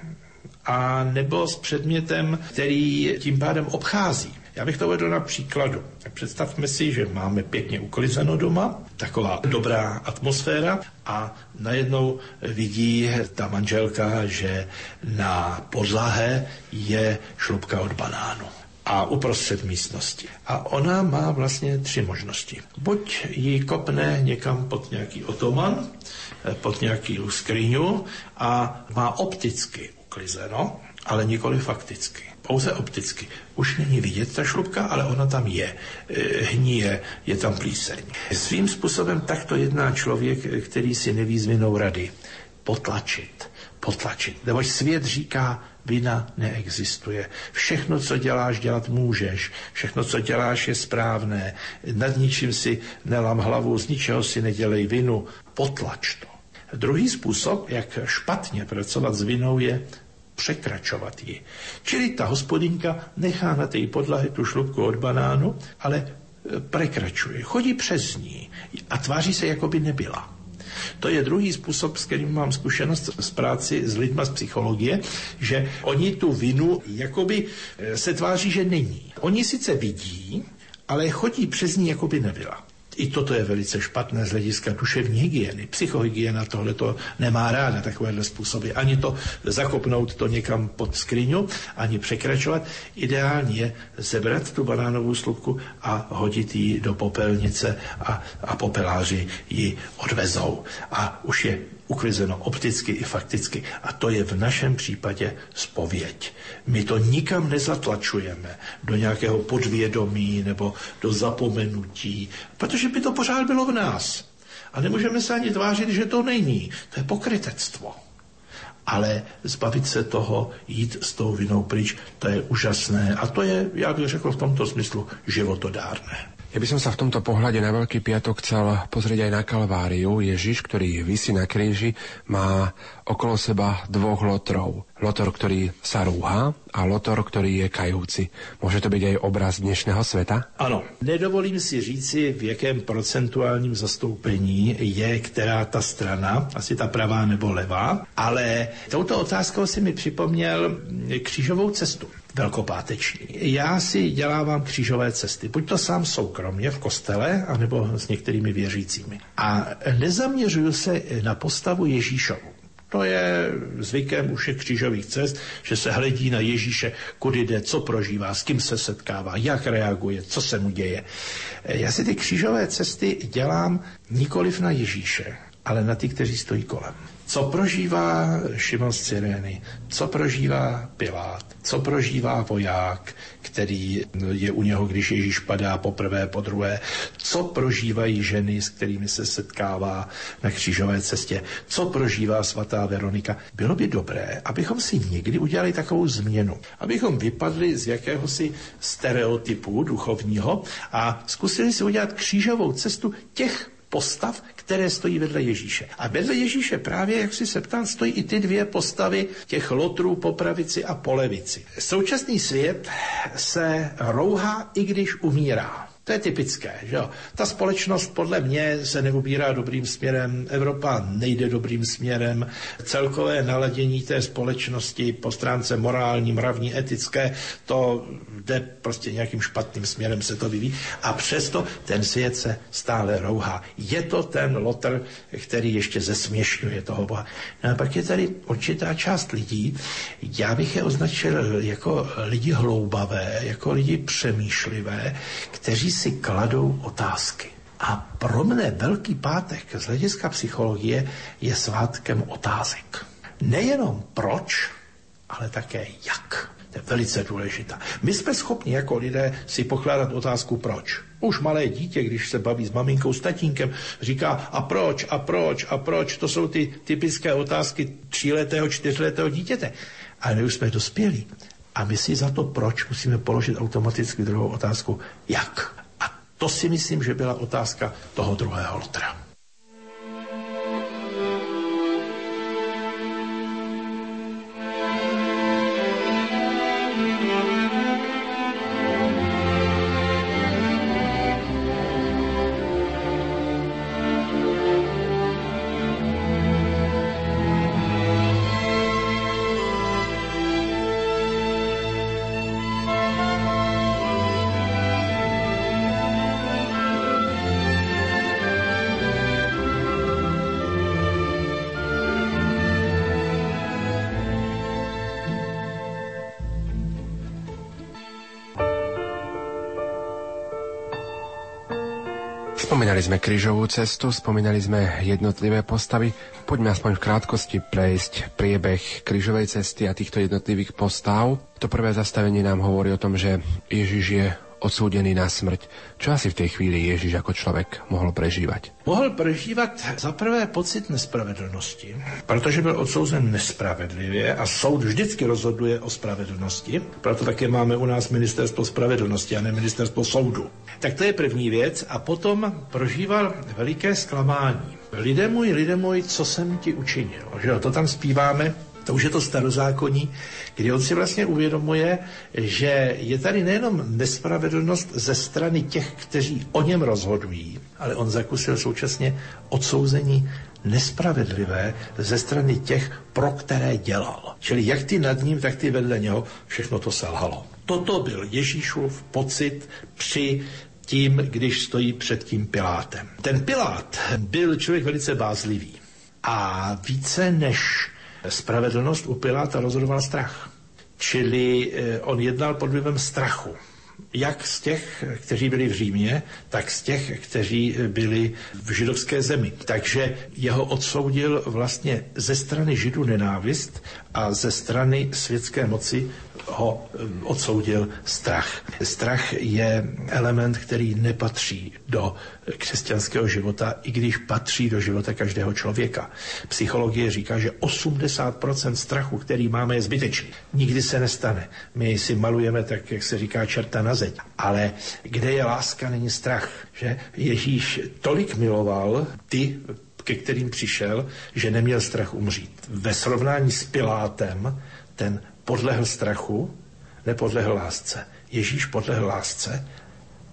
T: a nebo s předmětem, který tím pádem obchází. Já bych to vedl na příkladu. Představme si, že máme pěkně uklizeno doma, taková dobrá atmosféra a najednou vidí ta manželka, že na podlahe je šlubka od banánu a uprostřed místnosti. A ona má vlastně tři možnosti. Buď ji kopne někam pod nějaký otoman, pod nějaký skryňu a má opticky uklizeno, ale nikoli fakticky. Pouze opticky. Už není vidět ta šlubka, ale ona tam je. E, hníje, je tam plíseň. Svým způsobem takto jedná člověk, který si neví z vinou rady. Potlačit. Potlačit. Neboť svět říká, Vina neexistuje. Všechno, co děláš, dělat můžeš. Všechno, co děláš, je správné. Nad ničím si nelam hlavu, z ničeho si nedělej vinu. Potlač to. Druhý způsob, jak špatně pracovat s vinou, je překračovat ji. Čili ta hospodinka nechá na té podlahy tu šlubku od banánu, ale prekračuje, chodí přes ní a tváří se, jako by nebyla. To je druhý způsob, s kterým mám zkušenost z práci s lidma z psychologie, že oni tu vinu jakoby eh, se tváří, že není. Oni sice vidí, ale chodí přes ní, jako by nebyla. I toto je velice špatné z hlediska duševní hygieny. Psychohygiena tohle to nemá ráda, takovéhle způsoby. Ani to zakopnout to někam pod skriňu, ani překračovat. Ideální je zebrat tu banánovou slupku a hodit ji do popelnice a, a popeláři ji odvezou. A už je uklizeno opticky i fakticky. A to je v našem případě spověď. My to nikam nezatlačujeme do nějakého podvědomí nebo do zapomenutí, protože by to pořád bylo v nás. A nemůžeme se ani tvářit, že to není. To je pokrytectvo. Ale zbavit se toho, jít s tou vinou pryč, to je úžasné. A to je, já bych řekl v tomto smyslu, životodárné.
F: Ja by som sa v tomto pohľade na Veľký piatok chcel pozrieť aj na Kalváriu. Ježiš, ktorý vysí na kríži, má okolo seba dvoch lotrov. Lotor, ktorý sa rúha a lotor, ktorý je kajúci. Môže to byť aj obraz dnešného sveta?
T: Ano. Nedovolím si říci, v jakém procentuálním zastoupení je která ta strana, asi ta pravá nebo levá, ale touto otázkou si mi připomněl křížovou cestu velkopáteční. Já si dělávám křížové cesty, buď to sám soukromně v kostele, anebo s některými věřícími. A nezaměřuju se na postavu Ježíšovu. To je zvykem už je křížových cest, že se hledí na Ježíše, kudy jde, co prožívá, s kým se setkává, jak reaguje, co se mu děje. Já si ty křížové cesty dělám nikoliv na Ježíše, ale na ty, kteří stojí kolem. Co prožívá Šimon z Cyrény, co prožívá Pilát, co prožívá voják, který je u něho, když Ježíš padá poprvé, po druhé, co prožívají ženy, s kterými se setkává na křížové cestě, co prožívá svatá Veronika. Bylo by dobré, abychom si někdy udělali takovou změnu, abychom vypadli z jakéhosi stereotypu duchovního a zkusili si udělat křížovou cestu těch postav, které stojí vedle Ježíše. A vedle Ježíše právě, jak si se ptal, stojí i ty dvě postavy těch lotrů po pravici a po levici. Současný svět se rouhá, i když umírá. To je typické, že jo. Ta společnost podle mě se neubírá dobrým směrem, Evropa nejde dobrým směrem, celkové naladění té společnosti po stránce morální, mravní, etické, to jde prostě nějakým špatným směrem se to vyvíjí a přesto ten svět se stále rouhá. Je to ten lotr, který ještě zesměšňuje toho Boha. No a pak je tady určitá část lidí, já bych je označil jako lidi hloubavé, jako lidi přemýšlivé, kteří si kladou otázky. A pro mne Velký pátek z hlediska psychologie je svátkem otázek. Nejenom proč, ale také jak. To je velice důležitá. My jsme schopni jako lidé si pokládat otázku proč. Už malé dítě, když se baví s maminkou, s tatínkem, říká a proč, a proč, a proč. To jsou ty typické otázky tříletého, čtyřletého dítěte. Ale my už jsme dospělí. A my si za to proč musíme položit automaticky druhou otázku jak. To si myslím, že byla otázka toho druhého lotra.
U: Sme krížovú cestu, spomínali sme jednotlivé postavy. Poďme aspoň v krátkosti prejsť priebeh krížovej cesty a týchto jednotlivých postav. To prvé zastavenie nám hovorí o tom, že Ježiš je odsúdený na smrť. Čo asi v tej chvíli Ježiš ako človek mohol prežívať?
T: Mohl prežívat za prvé pocit nespravedlnosti, protože byl odsouzen nespravedlivě a soud vždycky rozhoduje o spravedlnosti, proto také máme u nás ministerstvo spravedlnosti a ne ministerstvo soudu. Tak to je první věc a potom prožíval veliké zklamání. Lidé můj, lidé můj, co jsem ti učinil? Že to tam zpíváme to už je to starozákonní, kdy on si vlastně uvědomuje, že je tady nejenom nespravedlnost ze strany těch, kteří o něm rozhodují, ale on zakusil současně odsouzení nespravedlivé ze strany těch, pro které dělal. Čili jak ty nad ním, tak ty vedle něho, všechno to selhalo. Toto byl Ježíšův pocit při tím, když stojí před tím Pilátem. Ten Pilát byl člověk velice bázlivý. A více než spravedlnost u Piláta rozhodoval strach. Čili eh, on jednal pod vlivem strachu. Jak z těch, kteří byli v Římě, tak z těch, kteří byli v židovské zemi. Takže jeho odsoudil vlastně ze strany židů nenávist a ze strany světské moci ho eh, odsoudil strach. Strach je element, který nepatří do křesťanského života, i když patří do života každého člověka. Psychologie říká, že 80% strachu, který máme, je zbytečný. Nikdy se nestane. My si malujeme tak, jak se říká, čerta na zeď. Ale kde je láska, není strach. Že Ježíš tolik miloval ty, ke kterým přišel, že neměl strach umřít. Ve srovnání s Pilátem ten podlehl strachu, nepodlehl lásce. Ježíš podlehl lásce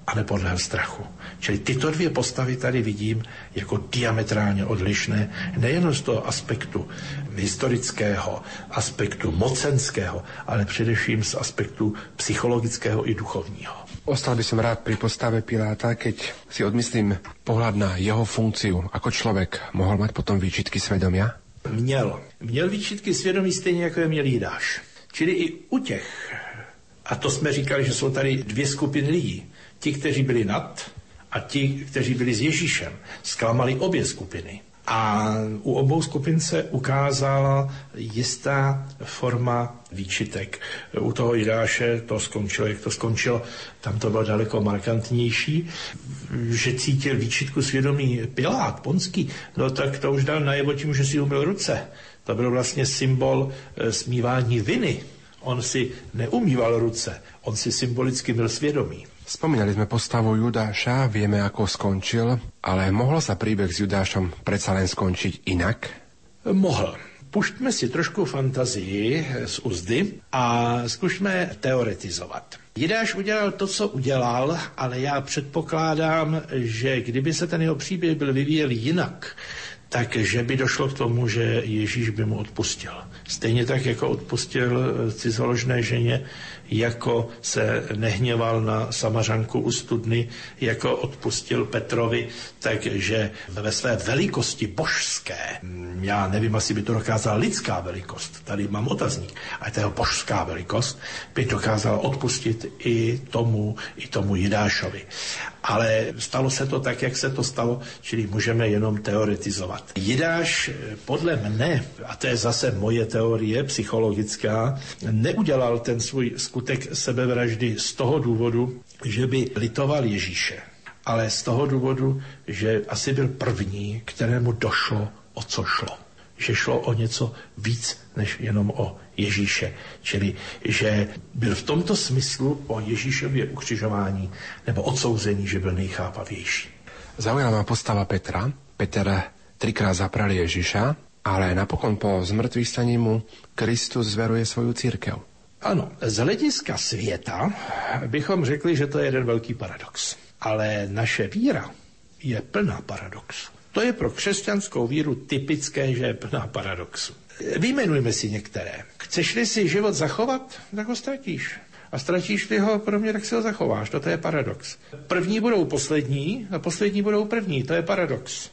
T: a nepodlehl strachu. Čili tyto dvě postavy tady vidím jako diametrálně odlišné, nejen z toho aspektu historického, aspektu mocenského, ale především z aspektu psychologického i duchovního.
U: Ostal by som rád pri postave Piláta, keď si odmyslím pohľad na jeho funkciu. Ako človek mohol mať potom výčitky svedomia?
T: Měl. Měl výčitky svědomí stejně, jako je měl Jidáš. Čili i u těch, a to jsme říkali, že jsou tady dvě skupiny lidí. Ti, kteří byli nad a ti, kteří byli s Ježíšem, zklamali obě skupiny. A u obou skupin se ukázala jistá forma výčitek. U toho Jidáše to skončilo, jak to skončilo, tam to bylo daleko markantnější, že cítil výčitku svědomí Pilát, Ponský, no tak to už dal najevo tím, že si umyl ruce. To byl vlastně symbol e, smívání viny. On si neumýval ruce, on si symbolicky byl svědomí.
U: Spomínali sme postavu Judáša, vieme ako skončil, ale mohlo sa príbeh s Judášom predsa len skončiť inak?
T: Mohl. Puštme si trošku fantazii z uzdy a zkušme teoretizovat. Jidáš udělal to, co udělal, ale já předpokládám, že kdyby se ten jeho příběh byl vyvíjel jinak, takže by došlo k tomu, že Ježíš by mu odpustil. Stejně tak, jako odpustil cizoložné ženě, jako se nehněval na samařanku u studny, jako odpustil Petrovi, takže ve své velikosti božské, já nevím, asi by to dokázala lidská velikost, tady mám otazník, ale to božská velikost by dokázala odpustit i tomu, i tomu Jidášovi. Ale stalo se to tak, jak se to stalo, čili můžeme jenom teoretizovat. Jidáš podle mne, a to je zase moje teorie psychologická, neudělal ten svůj skutek sebevraždy z toho důvodu, že by litoval Ježíše, ale z toho důvodu, že asi byl první, kterému došlo, o co šlo. Že šlo o něco víc než jenom o Ježíše. Čili, že byl v tomto smyslu po Ježíšově ukřižování nebo odsouzení, že byl nejchápavější.
U: Zaujala ma postava Petra. Peter trikrát zapral Ježiša, ale napokon po zmrtvých staní mu Kristus zveruje svoju církev.
T: Ano, z hlediska světa bychom řekli, že to je jeden velký paradox. Ale naše víra je plná paradoxů. To je pro křesťanskou víru typické, že je plná paradoxů. Vyjmenujme si některé. Chceš-li si život zachovat, tak ho ztratíš. A ztratíš-li ho, pro mě, tak si ho zachováš. To je paradox. První budou poslední a poslední budou první. To je paradox.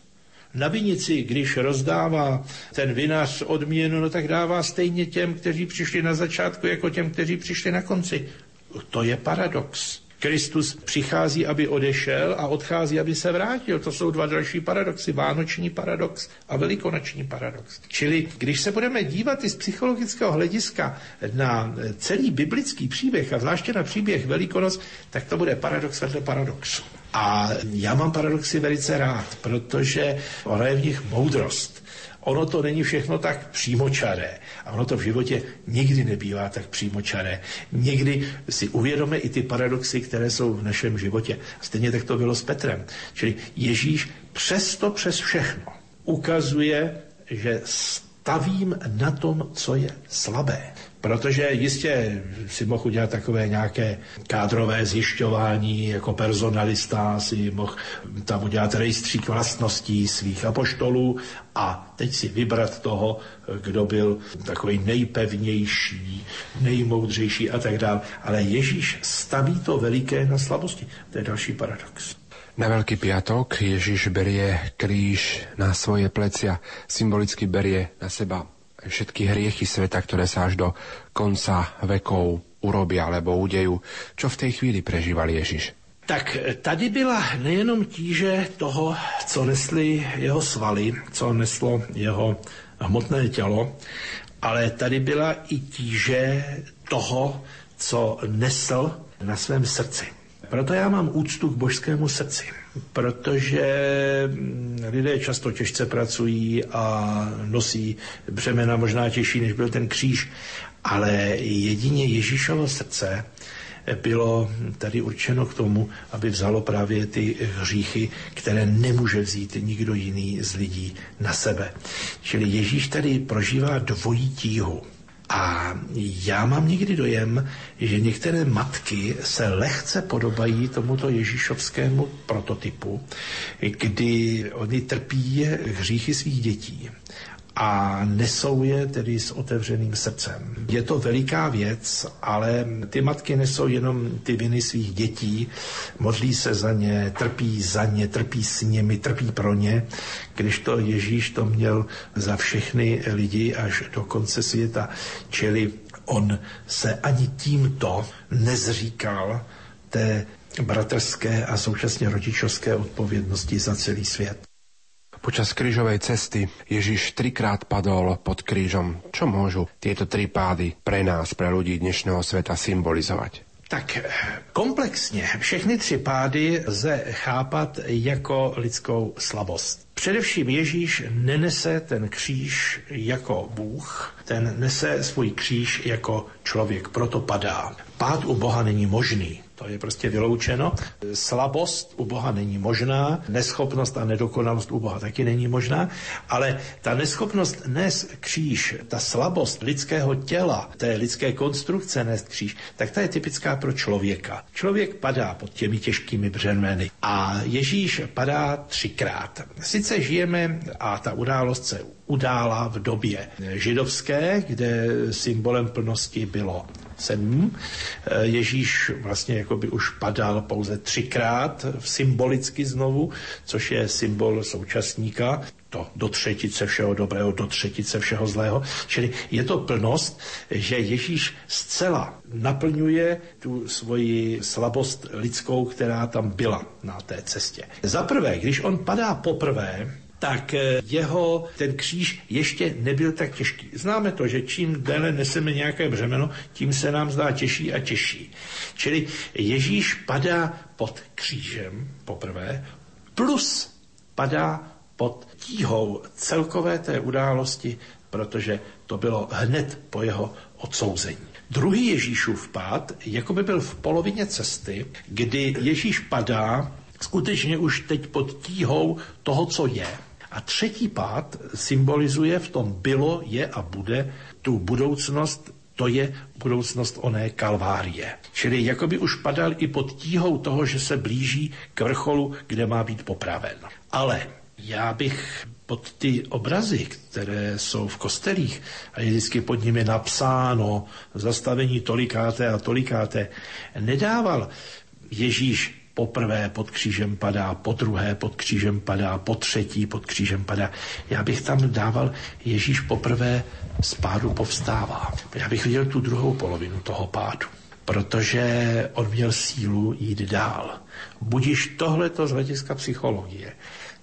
T: Na vinici, když rozdává ten vinař odměnu, no tak dává stejně těm, kteří přišli na začátku, jako těm, kteří přišli na konci. To je paradox. Kristus přichází, aby odešel a odchází, aby se vrátil. To jsou dva další paradoxy. Vánoční paradox a velikonoční paradox. Čili když se budeme dívat i z psychologického hlediska na celý biblický příběh a zvláště na příběh Velikonoc, tak to bude paradox vedle paradoxu. A já mám paradoxy velice rád, protože ona je v nich moudrost. Ono to není všechno tak přímočaré. A ono to v životě nikdy nebývá tak přímočaré. Někdy si uvědomíme i ty paradoxy, které jsou v našem životě. Stejně tak to bylo s Petrem. Čili Ježíš přesto přes všechno ukazuje, že stavím na tom, co je slabé. Protože jistě si mohl udělat takové nějaké kádrové zjišťování, jako personalista si mohl tam udělat rejstřík vlastností svých apoštolů a teď si vybrat toho, kdo byl takový nejpevnější, nejmoudřejší a tak dále. Ale Ježíš staví to veliké na slabosti. To je další paradox.
U: Na Veľký piatok Ježiš berie kríž na svoje plecia, symbolicky berie na seba všetky hriechy sveta, ktoré sa až do konca vekov urobia alebo udejú. Čo v tej chvíli prežíval Ježiš?
T: Tak tady byla nejenom tíže toho, co nesli jeho svaly, co neslo jeho hmotné tělo, ale tady byla i tíže toho, co nesl na svém srdci. Proto já mám úctu k božskému srdci, protože mm, lidé často těžce pracují a nosí břemena možná těžší, než byl ten kříž, ale jedině Ježíšovo srdce bylo tady určeno k tomu, aby vzalo právě ty hříchy, které nemůže vzít nikdo jiný z lidí na sebe. Čili Ježíš tady prožívá dvojí tíhu. A já mám někdy dojem, že některé matky se lehce podobají tomuto ježíšovskému prototypu, kdy oni trpí hříchy svých dětí a nesou je tedy s otevřeným srdcem. Je to veliká věc, ale ty matky nesou jenom ty viny svých dětí, modlí se za ně, trpí za ně, trpí s nimi, trpí pro ně, když to Ježíš to měl za všechny lidi až do konce světa. Čili on se ani tímto nezříkal té bratrské a současně rodičovské odpovědnosti za celý svět.
U: Počas krížovej cesty Ježiš trikrát padol pod krížom. Čo môžu tieto tri pády pre nás, pre ľudí dnešného sveta symbolizovať?
T: Tak komplexně všechny tři pády lze chápat jako lidskou slabost. Především Ježíš nenese ten kříž jako Bůh, ten nese svůj kříž jako člověk, proto padá. Pád u Boha není možný. To je prostě vyloučeno. Slabost u Boha není možná, neschopnost a nedokonalost u Boha taky není možná, ale ta neschopnost nést kříž, ta slabost lidského těla, té lidské konstrukce nést kříž, tak ta je typická pro člověka. Člověk padá pod těmi těžkými břemeny a Ježíš padá třikrát. Sice žijeme a ta událost se udála v době židovské, kde symbolem plnosti bylo sedm. Eh, Ježíš vlastně jako by už padal pouze třikrát symbolicky znovu, což je symbol současníka to do třetice všeho dobrého, do třetice všeho zlého. Čili je to plnost, že Ježíš zcela naplňuje tu svoji slabost lidskou, která tam byla na té cestě. Za prvé, když on padá poprvé, tak eh, jeho ten kříž ještě nebyl tak těžký. Známe to, že čím déle neseme nějaké břemeno, tím se nám zdá těžší a těžší. Čili Ježíš padá pod křížem poprvé, plus padá pod tíhou celkové té události, protože to bylo hned po jeho odsouzení. Druhý Ježíšův pád jako by byl v polovině cesty, kdy Ježíš padá skutečně už teď pod tíhou toho, co je. A třetí pád symbolizuje v tom bylo, je a bude tu budoucnost to je budoucnost oné kalvárie. Čili jakoby už padal i pod tíhou toho, že se blíží k vrcholu, kde má být popraven. Ale já bych pod ty obrazy, které jsou v kostelích a je vždycky pod nimi napsáno zastavení tolikáté a tolikáté, nedával Ježíš poprvé pod křížem padá, po druhé pod křížem padá, po třetí pod křížem padá. Já bych tam dával Ježíš poprvé z pádu povstává. Já bych viděl tu druhou polovinu toho pádu, protože on měl sílu jít dál. Budíš tohleto z hlediska psychologie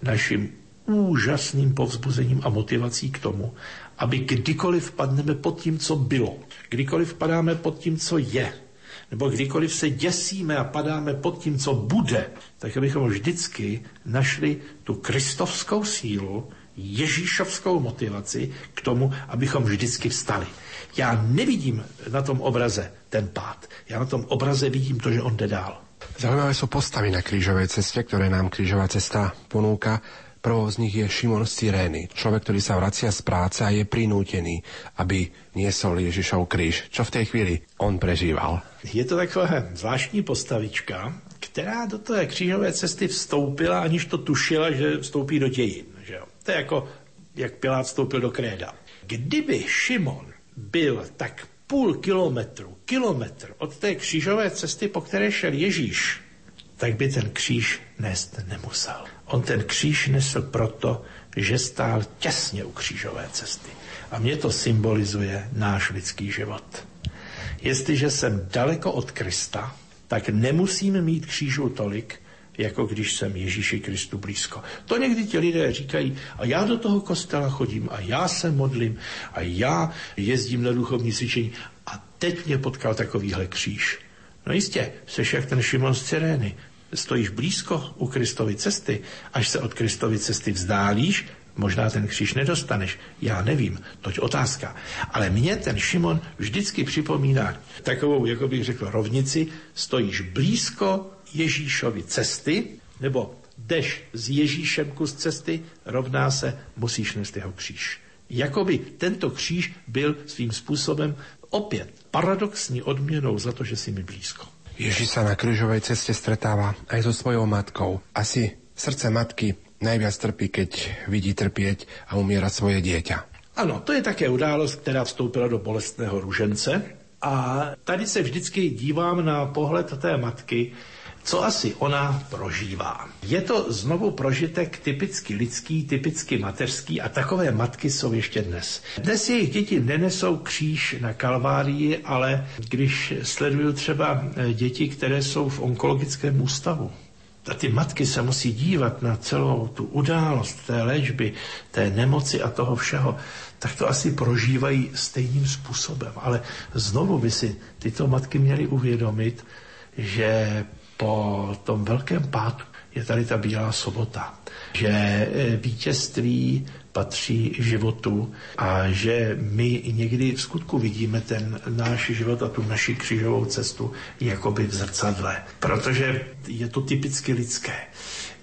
T: naším úžasným povzbuzením a motivací k tomu, aby kdykoliv padneme pod tím, co bylo, kdykoliv padáme pod tím, co je, nebo kdykoliv se děsíme a padáme pod tím, co bude, tak abychom vždycky našli tu kristovskou sílu, ježíšovskou motivaci k tomu, abychom vždycky vstali. Já nevidím na tom obraze ten pád. Já na tom obraze vidím to, že on jde dál.
U: Zaujímavé sú postavy na krížovej ceste, ktoré nám krížová cesta ponúka. Prvou z nich je Šimon z Cyrény, človek, ktorý sa vracia z práce a je prinútený, aby niesol Ježišov kríž. Čo v tej chvíli on prežíval?
T: Je to taková zvláštní postavička, která do té křížové cesty vstoupila, aniž to tušila, že vstoupí do dějin. Že jo? To je jako, jak Pilát vstoupil do kréda. Kdyby Šimon byl tak půl kilometru, kilometr od té křížové cesty, po které šel Ježíš, tak by ten kříž nést nemusel. On ten kříž nesl proto, že stál těsně u křížové cesty. A mě to symbolizuje náš lidský život. Jestliže jsem daleko od Krista, tak nemusím mít křížů tolik, jako když jsem Ježíši Kristu blízko. To někdy ti lidé říkají, a já do toho kostela chodím, a já se modlím, a já jezdím na duchovní cvičení, a teď mě potkal takovýhle kříž. No jistě, seš jak ten Šimon z Cyrény. Stojíš blízko u Kristovy cesty, až se od Kristovy cesty vzdálíš, možná ten kříž nedostaneš, já nevím, toť otázka. Ale mě ten Šimon vždycky připomíná takovou, jako bych řekl, rovnici, stojíš blízko Ježíšovi cesty, nebo jdeš s Ježíšem kus cesty, rovná se, musíš nést jeho kříž. Jakoby tento kříž byl svým způsobem opět paradoxní odměnou za to, že si mi blízko.
U: Ježíš sa na krížovej ceste stretáva aj so svojou matkou. Asi srdce matky najviac trpí, keď vidí trpieť a umiera svoje dieťa.
T: Ano, to je také událost, která vstoupila do bolestného ružence. A tady se vždycky dívám na pohled té matky, co asi ona prožívá. Je to znovu prožitek typicky lidský, typicky mateřský a takové matky jsou ještě dnes. Dnes jejich děti nenesou kříž na kalvárii, ale když sleduju třeba eh, děti, které jsou v onkologickém ústavu, a ty matky se musí dívat na celou tu událost té léčby, té nemoci a toho všeho, tak to asi prožívají stejným způsobem. Ale znovu by si tyto matky měly uvědomit, že po tom velkém pádu je tady ta Bílá sobota, že e, vítězství patří životu a že my někdy v skutku vidíme ten náš život a tu naši křižovou cestu jakoby v zrcadle, protože je to typicky lidské.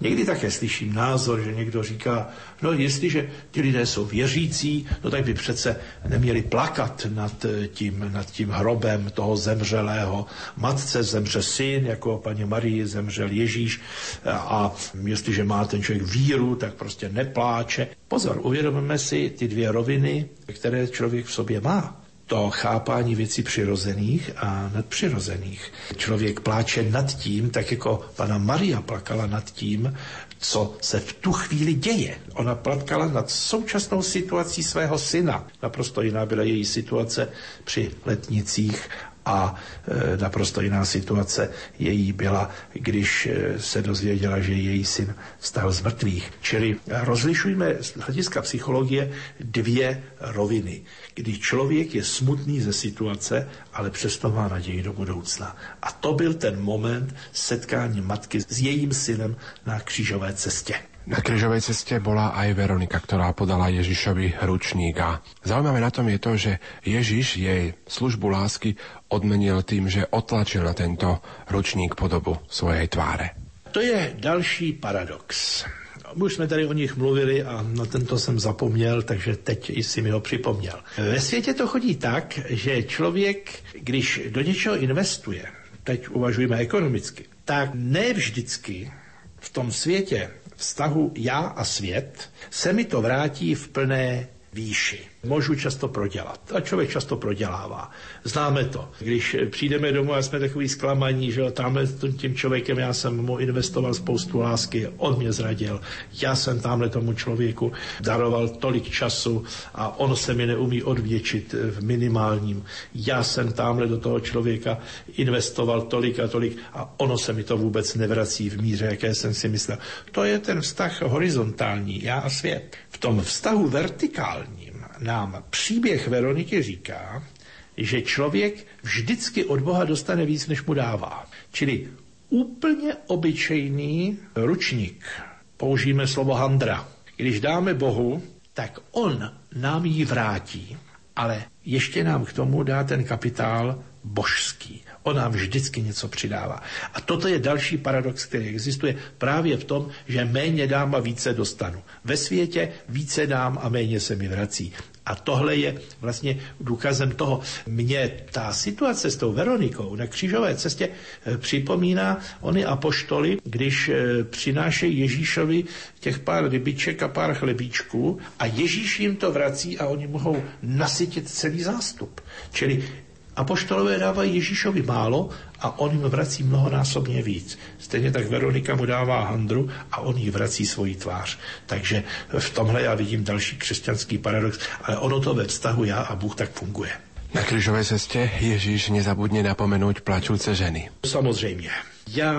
T: Někdy také slyším názor, že někdo říká, no jestliže ti lidé jsou věřící, no tak by přece neměli plakat nad tím, nad tím hrobem toho zemřelého. Matce zemře syn, jako paní Marii zemřel Ježíš a jestliže má ten člověk víru, tak prostě nepláče. Pozor, uvědomíme si ty dvě roviny, které člověk v sobě má to chápání věcí přirozených a nadpřirozených. Člověk pláče nad tím, tak jako pana Maria plakala nad tím, co se v tu chvíli děje. Ona plakala nad současnou situací svého syna. Naprosto jiná byla její situace při letnicích a e, naprosto jiná situace její byla, když e, se dozvěděla, že její syn vstal z mrtvých. Čili rozlišujeme z hlediska psychologie dvě roviny, kdy člověk je smutný ze situace, ale přesto má naději do budoucna. A to byl ten moment setkání matky s jejím synem na křížové cestě.
U: Na križovej ceste bola aj Veronika, ktorá podala Ježišovi ručník. A zaujímavé na tom je to, že Ježiš jej službu lásky odmenil tým, že otlačil na tento ručník podobu svojej tváre.
T: To je další paradox. Už jsme tady o nich mluvili a na tento jsem zapomněl, takže teď si mi ho připomněl. Ve světě to chodí tak, že člověk, když do něčeho investuje, teď uvažujeme ekonomicky, tak ne vždycky v tom světě vztahu já a svět se mi to vrátí v plné výši můžu často prodělat. A člověk často prodělává. Známe to. Když přijdeme domů a jsme takový zklamaní, že tamhle tím člověkem já jsem mu investoval spoustu lásky, on mě zradil. Já jsem tamhle tomu člověku daroval tolik času a on se mi neumí odvěčit v minimálním. Já jsem tamhle do toho člověka investoval tolik a tolik a ono se mi to vůbec nevrací v míře, jaké jsem si myslel. To je ten vztah horizontální, já a svět. V tom vztahu vertikální nám příběh Veroniky říká, že člověk vždycky od Boha dostane víc, než mu dává. Čili úplně obyčejný ručník, použijeme slovo handra. Když dáme Bohu, tak on nám ji vrátí, ale ještě nám k tomu dá ten kapitál božský. On nám vždycky něco přidává. A toto je další paradox, který existuje právě v tom, že méně dám a více dostanu. Ve světě více dám a méně se mi vrací. A tohle je vlastně důkazem toho. Mně ta situace s tou Veronikou na křížové cestě eh, připomíná ony apoštoly, když eh, přinášejí Ježíšovi těch pár rybiček a pár chlebíčků a Ježíš jim to vrací a oni mohou nasytit celý zástup. Čili Apoštolové dávají Ježíšovi málo a on jim vrací mnohonásobně víc. Stejně tak Veronika mu dává handru a on jí vrací svoji tvář. Takže v tomhle já vidím další křesťanský paradox, ale ono to ve vztahu já a Bůh tak funguje.
U: Na krížovej ceste Ježíš nezabudne napomenúť plačúce ženy.
T: Samozřejmě. Já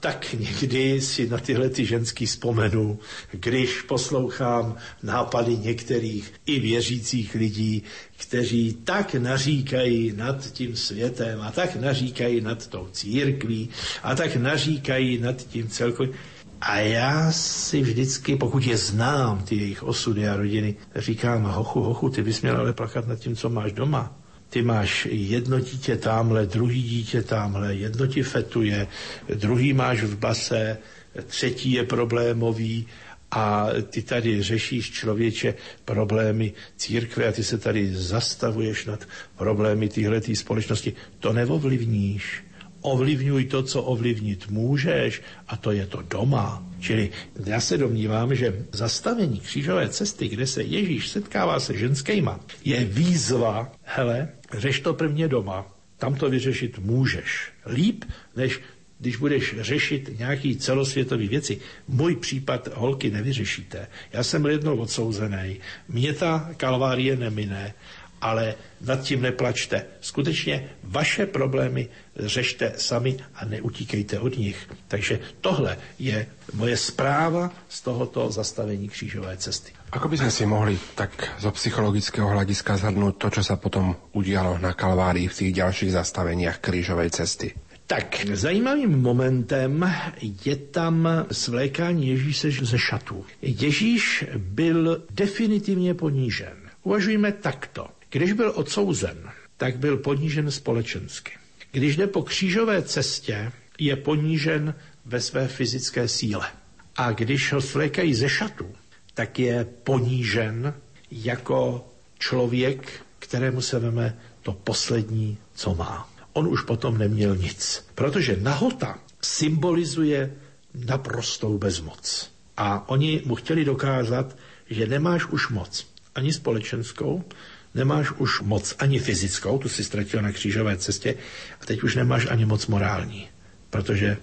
T: tak někdy si na tyhle ty ženský vzpomenu, když poslouchám nápady některých i věřících lidí, kteří tak naříkají nad tím světem a tak naříkají nad tou církví a tak naříkají nad tím celkovým. A já si vždycky, pokud je znám, ty jejich osudy a rodiny, říkám, hochu, hochu, ty bys měl ale plakat nad tím, co máš doma ty máš jedno dítě tamhle, druhý dítě tamhle, jedno ti fetuje, druhý máš v base, třetí je problémový a ty tady řešíš člověče problémy církve a ty se tady zastavuješ nad problémy téhleté společnosti. To neovlivníš ovlivňuj to, co ovlivnit můžeš a to je to doma. Čili já se domnívám, že zastavení křížové cesty, kde se Ježíš setkává se ženskýma, je výzva, hele, řeš to prvně doma, tam to vyřešit můžeš. Líp, než když budeš řešit nějaký celosvětový věci. Můj případ holky nevyřešíte. Já jsem byl jednou odsouzený. Mě ta kalvárie nemine ale nad tím neplačte. Skutečně vaše problémy řešte sami a neutíkejte od nich. Takže tohle je moje zpráva z tohoto zastavení křížové cesty.
U: Ako by sme si mohli tak zo psychologického hľadiska zhrnúť to, čo sa potom udialo na Kalvárii v tých ďalších zastaveniach krížovej cesty?
T: Tak, zajímavým momentem je tam svlékání Ježíše ze šatů. Ježíš byl definitivně ponížen. Uvažujme takto. Když byl odsouzen, tak byl ponížen společensky. Když jde po křížové cestě, je ponížen ve své fyzické síle. A když ho svlékají ze šatů, tak je ponížen jako člověk, kterému se veme to poslední, co má. On už potom neměl nic, protože nahota symbolizuje naprostou bezmoc. A oni mu chtěli dokázat, že nemáš už moc ani společenskou, nemáš už moc ani fyzickou, tu si ztratil na křížové cestě, a teď už nemáš ani moc morální, protože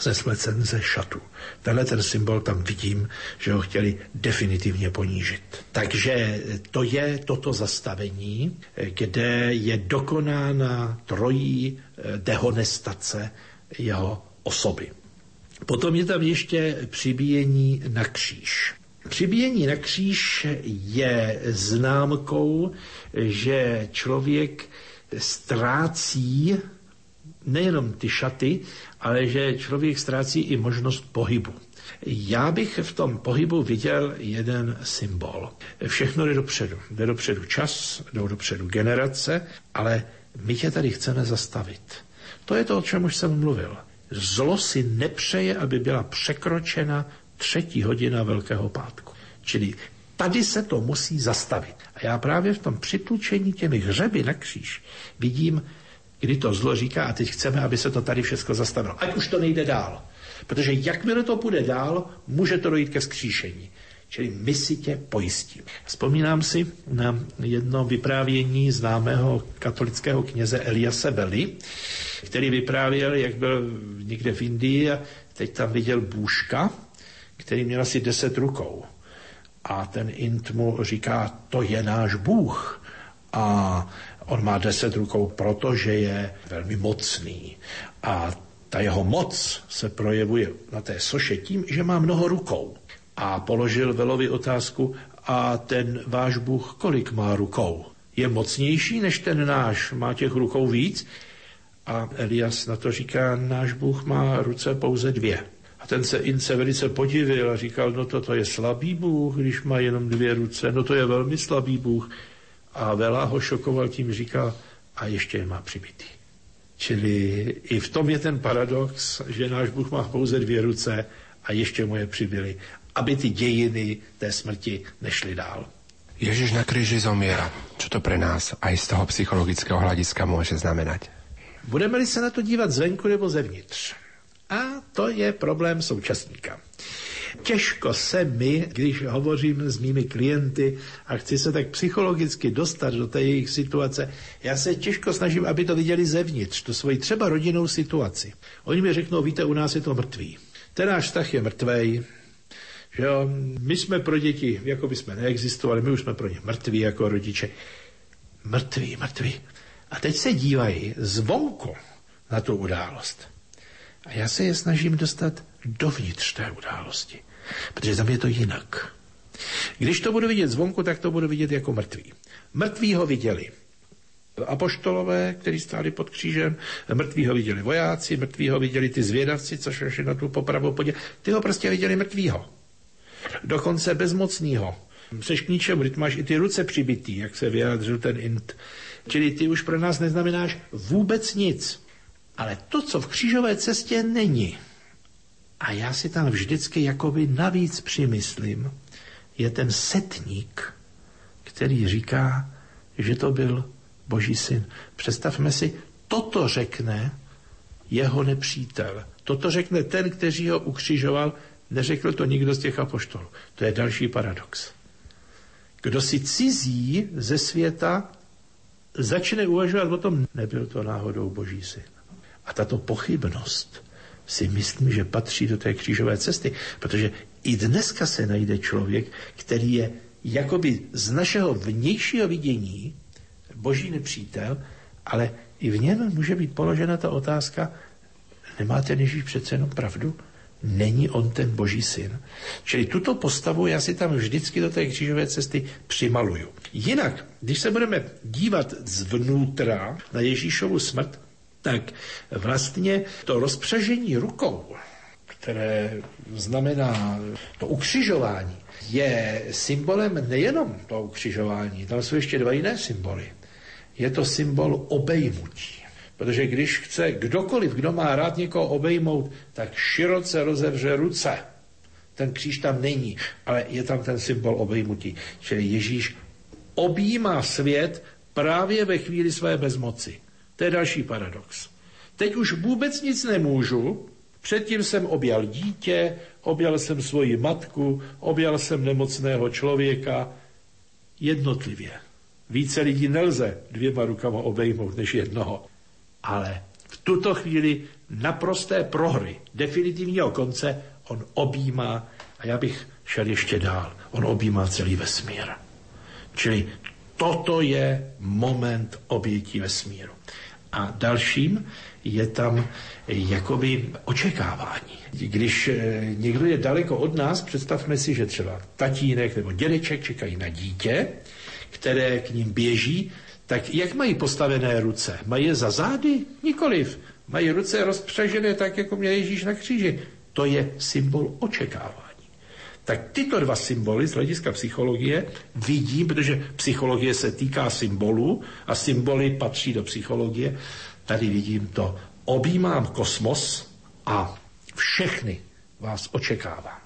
T: ze slecen ze šatu. Tenhle ten symbol tam vidím, že ho chtěli definitivně ponížit. Takže to je toto zastavení, kde je dokonána trojí eh, dehonestace jeho osoby. Potom je tam ještě přibíjení na kříž. Přibíjení na kříž je známkou, že člověk ztrácí nejenom ty šaty, ale že člověk ztrácí i možnost pohybu. Já bych v tom pohybu viděl jeden symbol. Všechno jde dopředu. Jde dopředu čas, jdou dopředu generace, ale my tě tady chceme zastavit. To je to, o čem už jsem mluvil. Zlo si nepřeje, aby byla překročena třetí hodina Velkého pátku. Čili tady se to musí zastavit. A já právě v tom přitlučení těmi hřeby na kříž vidím kdy to zlo říká, a teď chceme, aby se to tady všechno zastavilo. Ať už to nejde dál. Protože jakmile to půjde dál, může to dojít ke skříšení. Čili my si tě pojistíme. Vzpomínám si na jedno vyprávění známého katolického kněze Eliase Belly, který vyprávěl, jak byl někde v Indii a teď tam viděl bůžka, který měl asi deset rukou. A ten Int mu říká, to je náš Bůh. A On má deset rukou, protože je velmi mocný. A ta jeho moc se projevuje na té soše tím, že má mnoho rukou. A položil Velovi otázku, a ten váš Bůh kolik má rukou? Je mocnější než ten náš? Má těch rukou víc? A Elias na to říká, náš Bůh má ruce pouze dvě. A ten se Ince velice podivil a říkal, no toto je slabý Bůh, když má jenom dvě ruce, no to je velmi slabý Bůh. A Vela ho šokoval tím, říkal, a ještě je má přibitý. Čili i v tom je ten paradox, že náš Bůh má pouze dvě ruce a ještě mu je přibyli, aby ty dějiny té smrti nešly dál.
U: Ježiš na kríži zomiera. Čo to pre nás aj z toho psychologického hľadiska môže znamenať?
T: Budeme-li se na to dívat zvenku nebo zevnitř? A to je problém současníka. Těžko se mi, když hovořím s mými klienty a chci se tak psychologicky dostat do té jejich situace, já se těžko snažím, aby to viděli zevnitř, tu svoji třeba rodinnou situaci. Oni mi řeknou, víte, u nás je to mrtvý. Ten náš vztah je mrtvej, že jo, my jsme pro děti, jako by jsme neexistovali, my už jsme pro ně mrtví jako rodiče. Mrtví, mrtví. A teď se dívají zvonku na tu událost. A já se je snažím dostat dovnitř té události. Protože tam je to jinak. Když to budu vidět zvonku, tak to budu vidět jako mrtvý. Mrtví ho viděli apoštolové, kteří stáli pod křížem, mrtví ho viděli vojáci, mrtví ho viděli ty zvědavci, co šli na tu popravu podě. Ty ho prostě viděli mrtvýho. Dokonce bezmocnýho. Seš k ničemu, ty máš i ty ruce přibitý, jak se vyjádřil ten int. Čili ty už pro nás neznamenáš vůbec nic. Ale to, co v křížové cestě není, a já si tam vždycky jakoby navíc přimyslím, je ten setník, který říká, že to byl Boží syn. Představme si, toto řekne jeho nepřítel. Toto řekne ten, kteří ho ukřižoval, neřekl to nikdo z těch apoštolů. To je další paradox. Kdo si cizí ze světa začne uvažovat o tom, nebyl to náhodou Boží syn. A tato pochybnost si myslím, že patří do té křížové cesty, protože i dneska se najde člověk, který je jakoby z našeho vnějšího vidění boží nepřítel, ale i v něm může být položena ta otázka, nemá ten Ježíš přece jenom pravdu? Není on ten boží syn? Čili tuto postavu já si tam vždycky do té křížové cesty přimaluju. Jinak, když se budeme dívat zvnútra na Ježíšovu smrt, tak vlastně to rozpřežení rukou, které znamená to ukřižování, je symbolem nejenom toho ukřižování, tam jsou ještě dva jiné symboly. Je to symbol obejmutí. Protože když chce kdokoliv, kdo má rád někoho obejmout, tak široce rozevře ruce. Ten kříž tam není, ale je tam ten symbol obejmutí. Čili Ježíš objímá svět právě ve chvíli své bezmoci. To je další paradox. Teď už vůbec nic nemůžu, předtím jsem objal dítě, objal jsem svoji matku, objal jsem nemocného člověka jednotlivě. Více lidí nelze dvěma rukama obejmout než jednoho. Ale v tuto chvíli naprosté prohry, definitivního konce, on objímá, a já bych šel ještě dál, on objímá celý vesmír. Čili toto je moment obětí vesmíru. A dalším je tam jakoby očekávání. Když eh, někdo je daleko od nás, představme si, že třeba tatínek nebo dědeček čekají na dítě, které k ním běží, tak jak mají postavené ruce? Mají je za zády? Nikoliv. Mají ruce rozpřežené tak, jako měl Ježíš na kříži. To je symbol očekávání. Tak tyto dva symboly z hlediska psychologie vidím, protože psychologie se týká symbolů a symboly patří do psychologie. Tady vidím to. Objímám kosmos a všechny vás očekávám.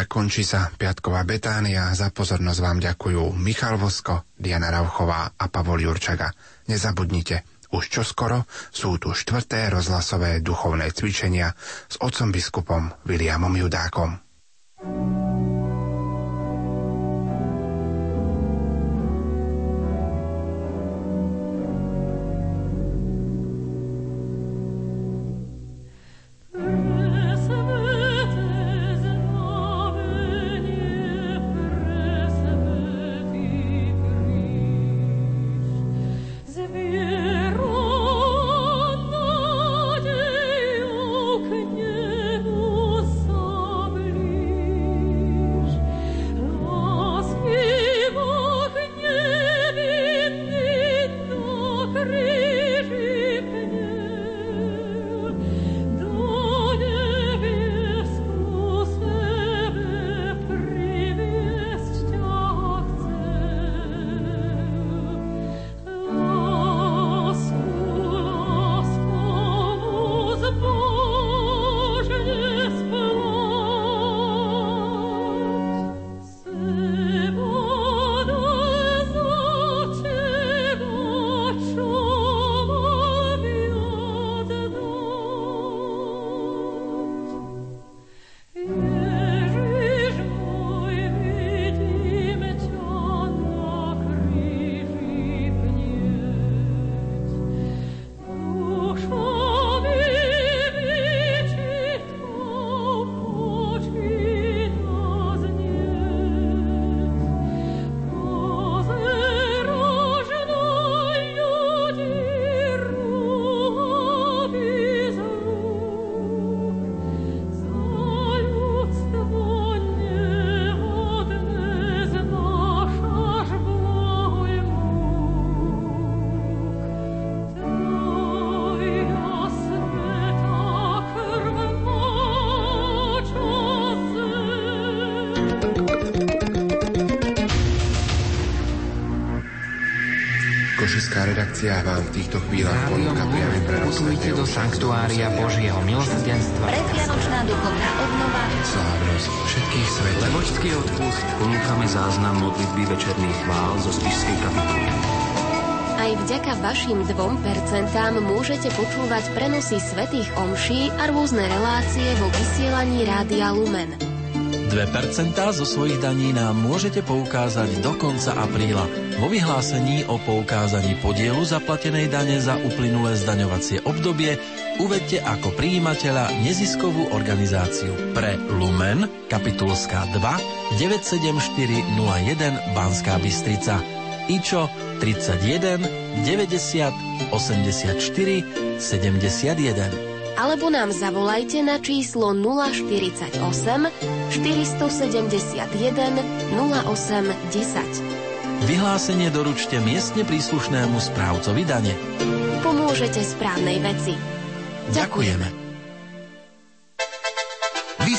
F: Priatelia, končí sa Piatková Betánia. Za pozornosť vám ďakujú Michal Vosko, Diana Rauchová a Pavol Jurčaga. Nezabudnite, už čoskoro sú tu štvrté rozhlasové duchovné cvičenia s otcom biskupom Williamom Judákom. Reakciách vám v týchto chvíľach ponúka priamy prenos
V: Putujte do sanktuária Božieho milosrdenstva.
G: Predvianočná duchovná obnova.
F: Slávnosť všetkých svetov.
V: Levočský odpust ponúkame záznam modlitby večerných chvál zo Spišskej kapituly.
G: Aj vďaka vašim 2% môžete počúvať prenosy svetých omší a rôzne relácie vo vysielaní Rádia Lumen.
W: 2% zo svojich daní nám môžete poukázať do konca apríla vo vyhlásení o poukázaní podielu zaplatenej dane za uplynulé zdaňovacie obdobie uvedte ako príjimateľa neziskovú organizáciu pre Lumen, kapitulská 2, 97401 Banská Bystrica, IČO 31 90 84 71
G: alebo nám zavolajte na číslo 048 471 08 10.
W: Vyhlásenie doručte miestne príslušnému správcovi dane.
G: Pomôžete správnej veci. Ďakujeme.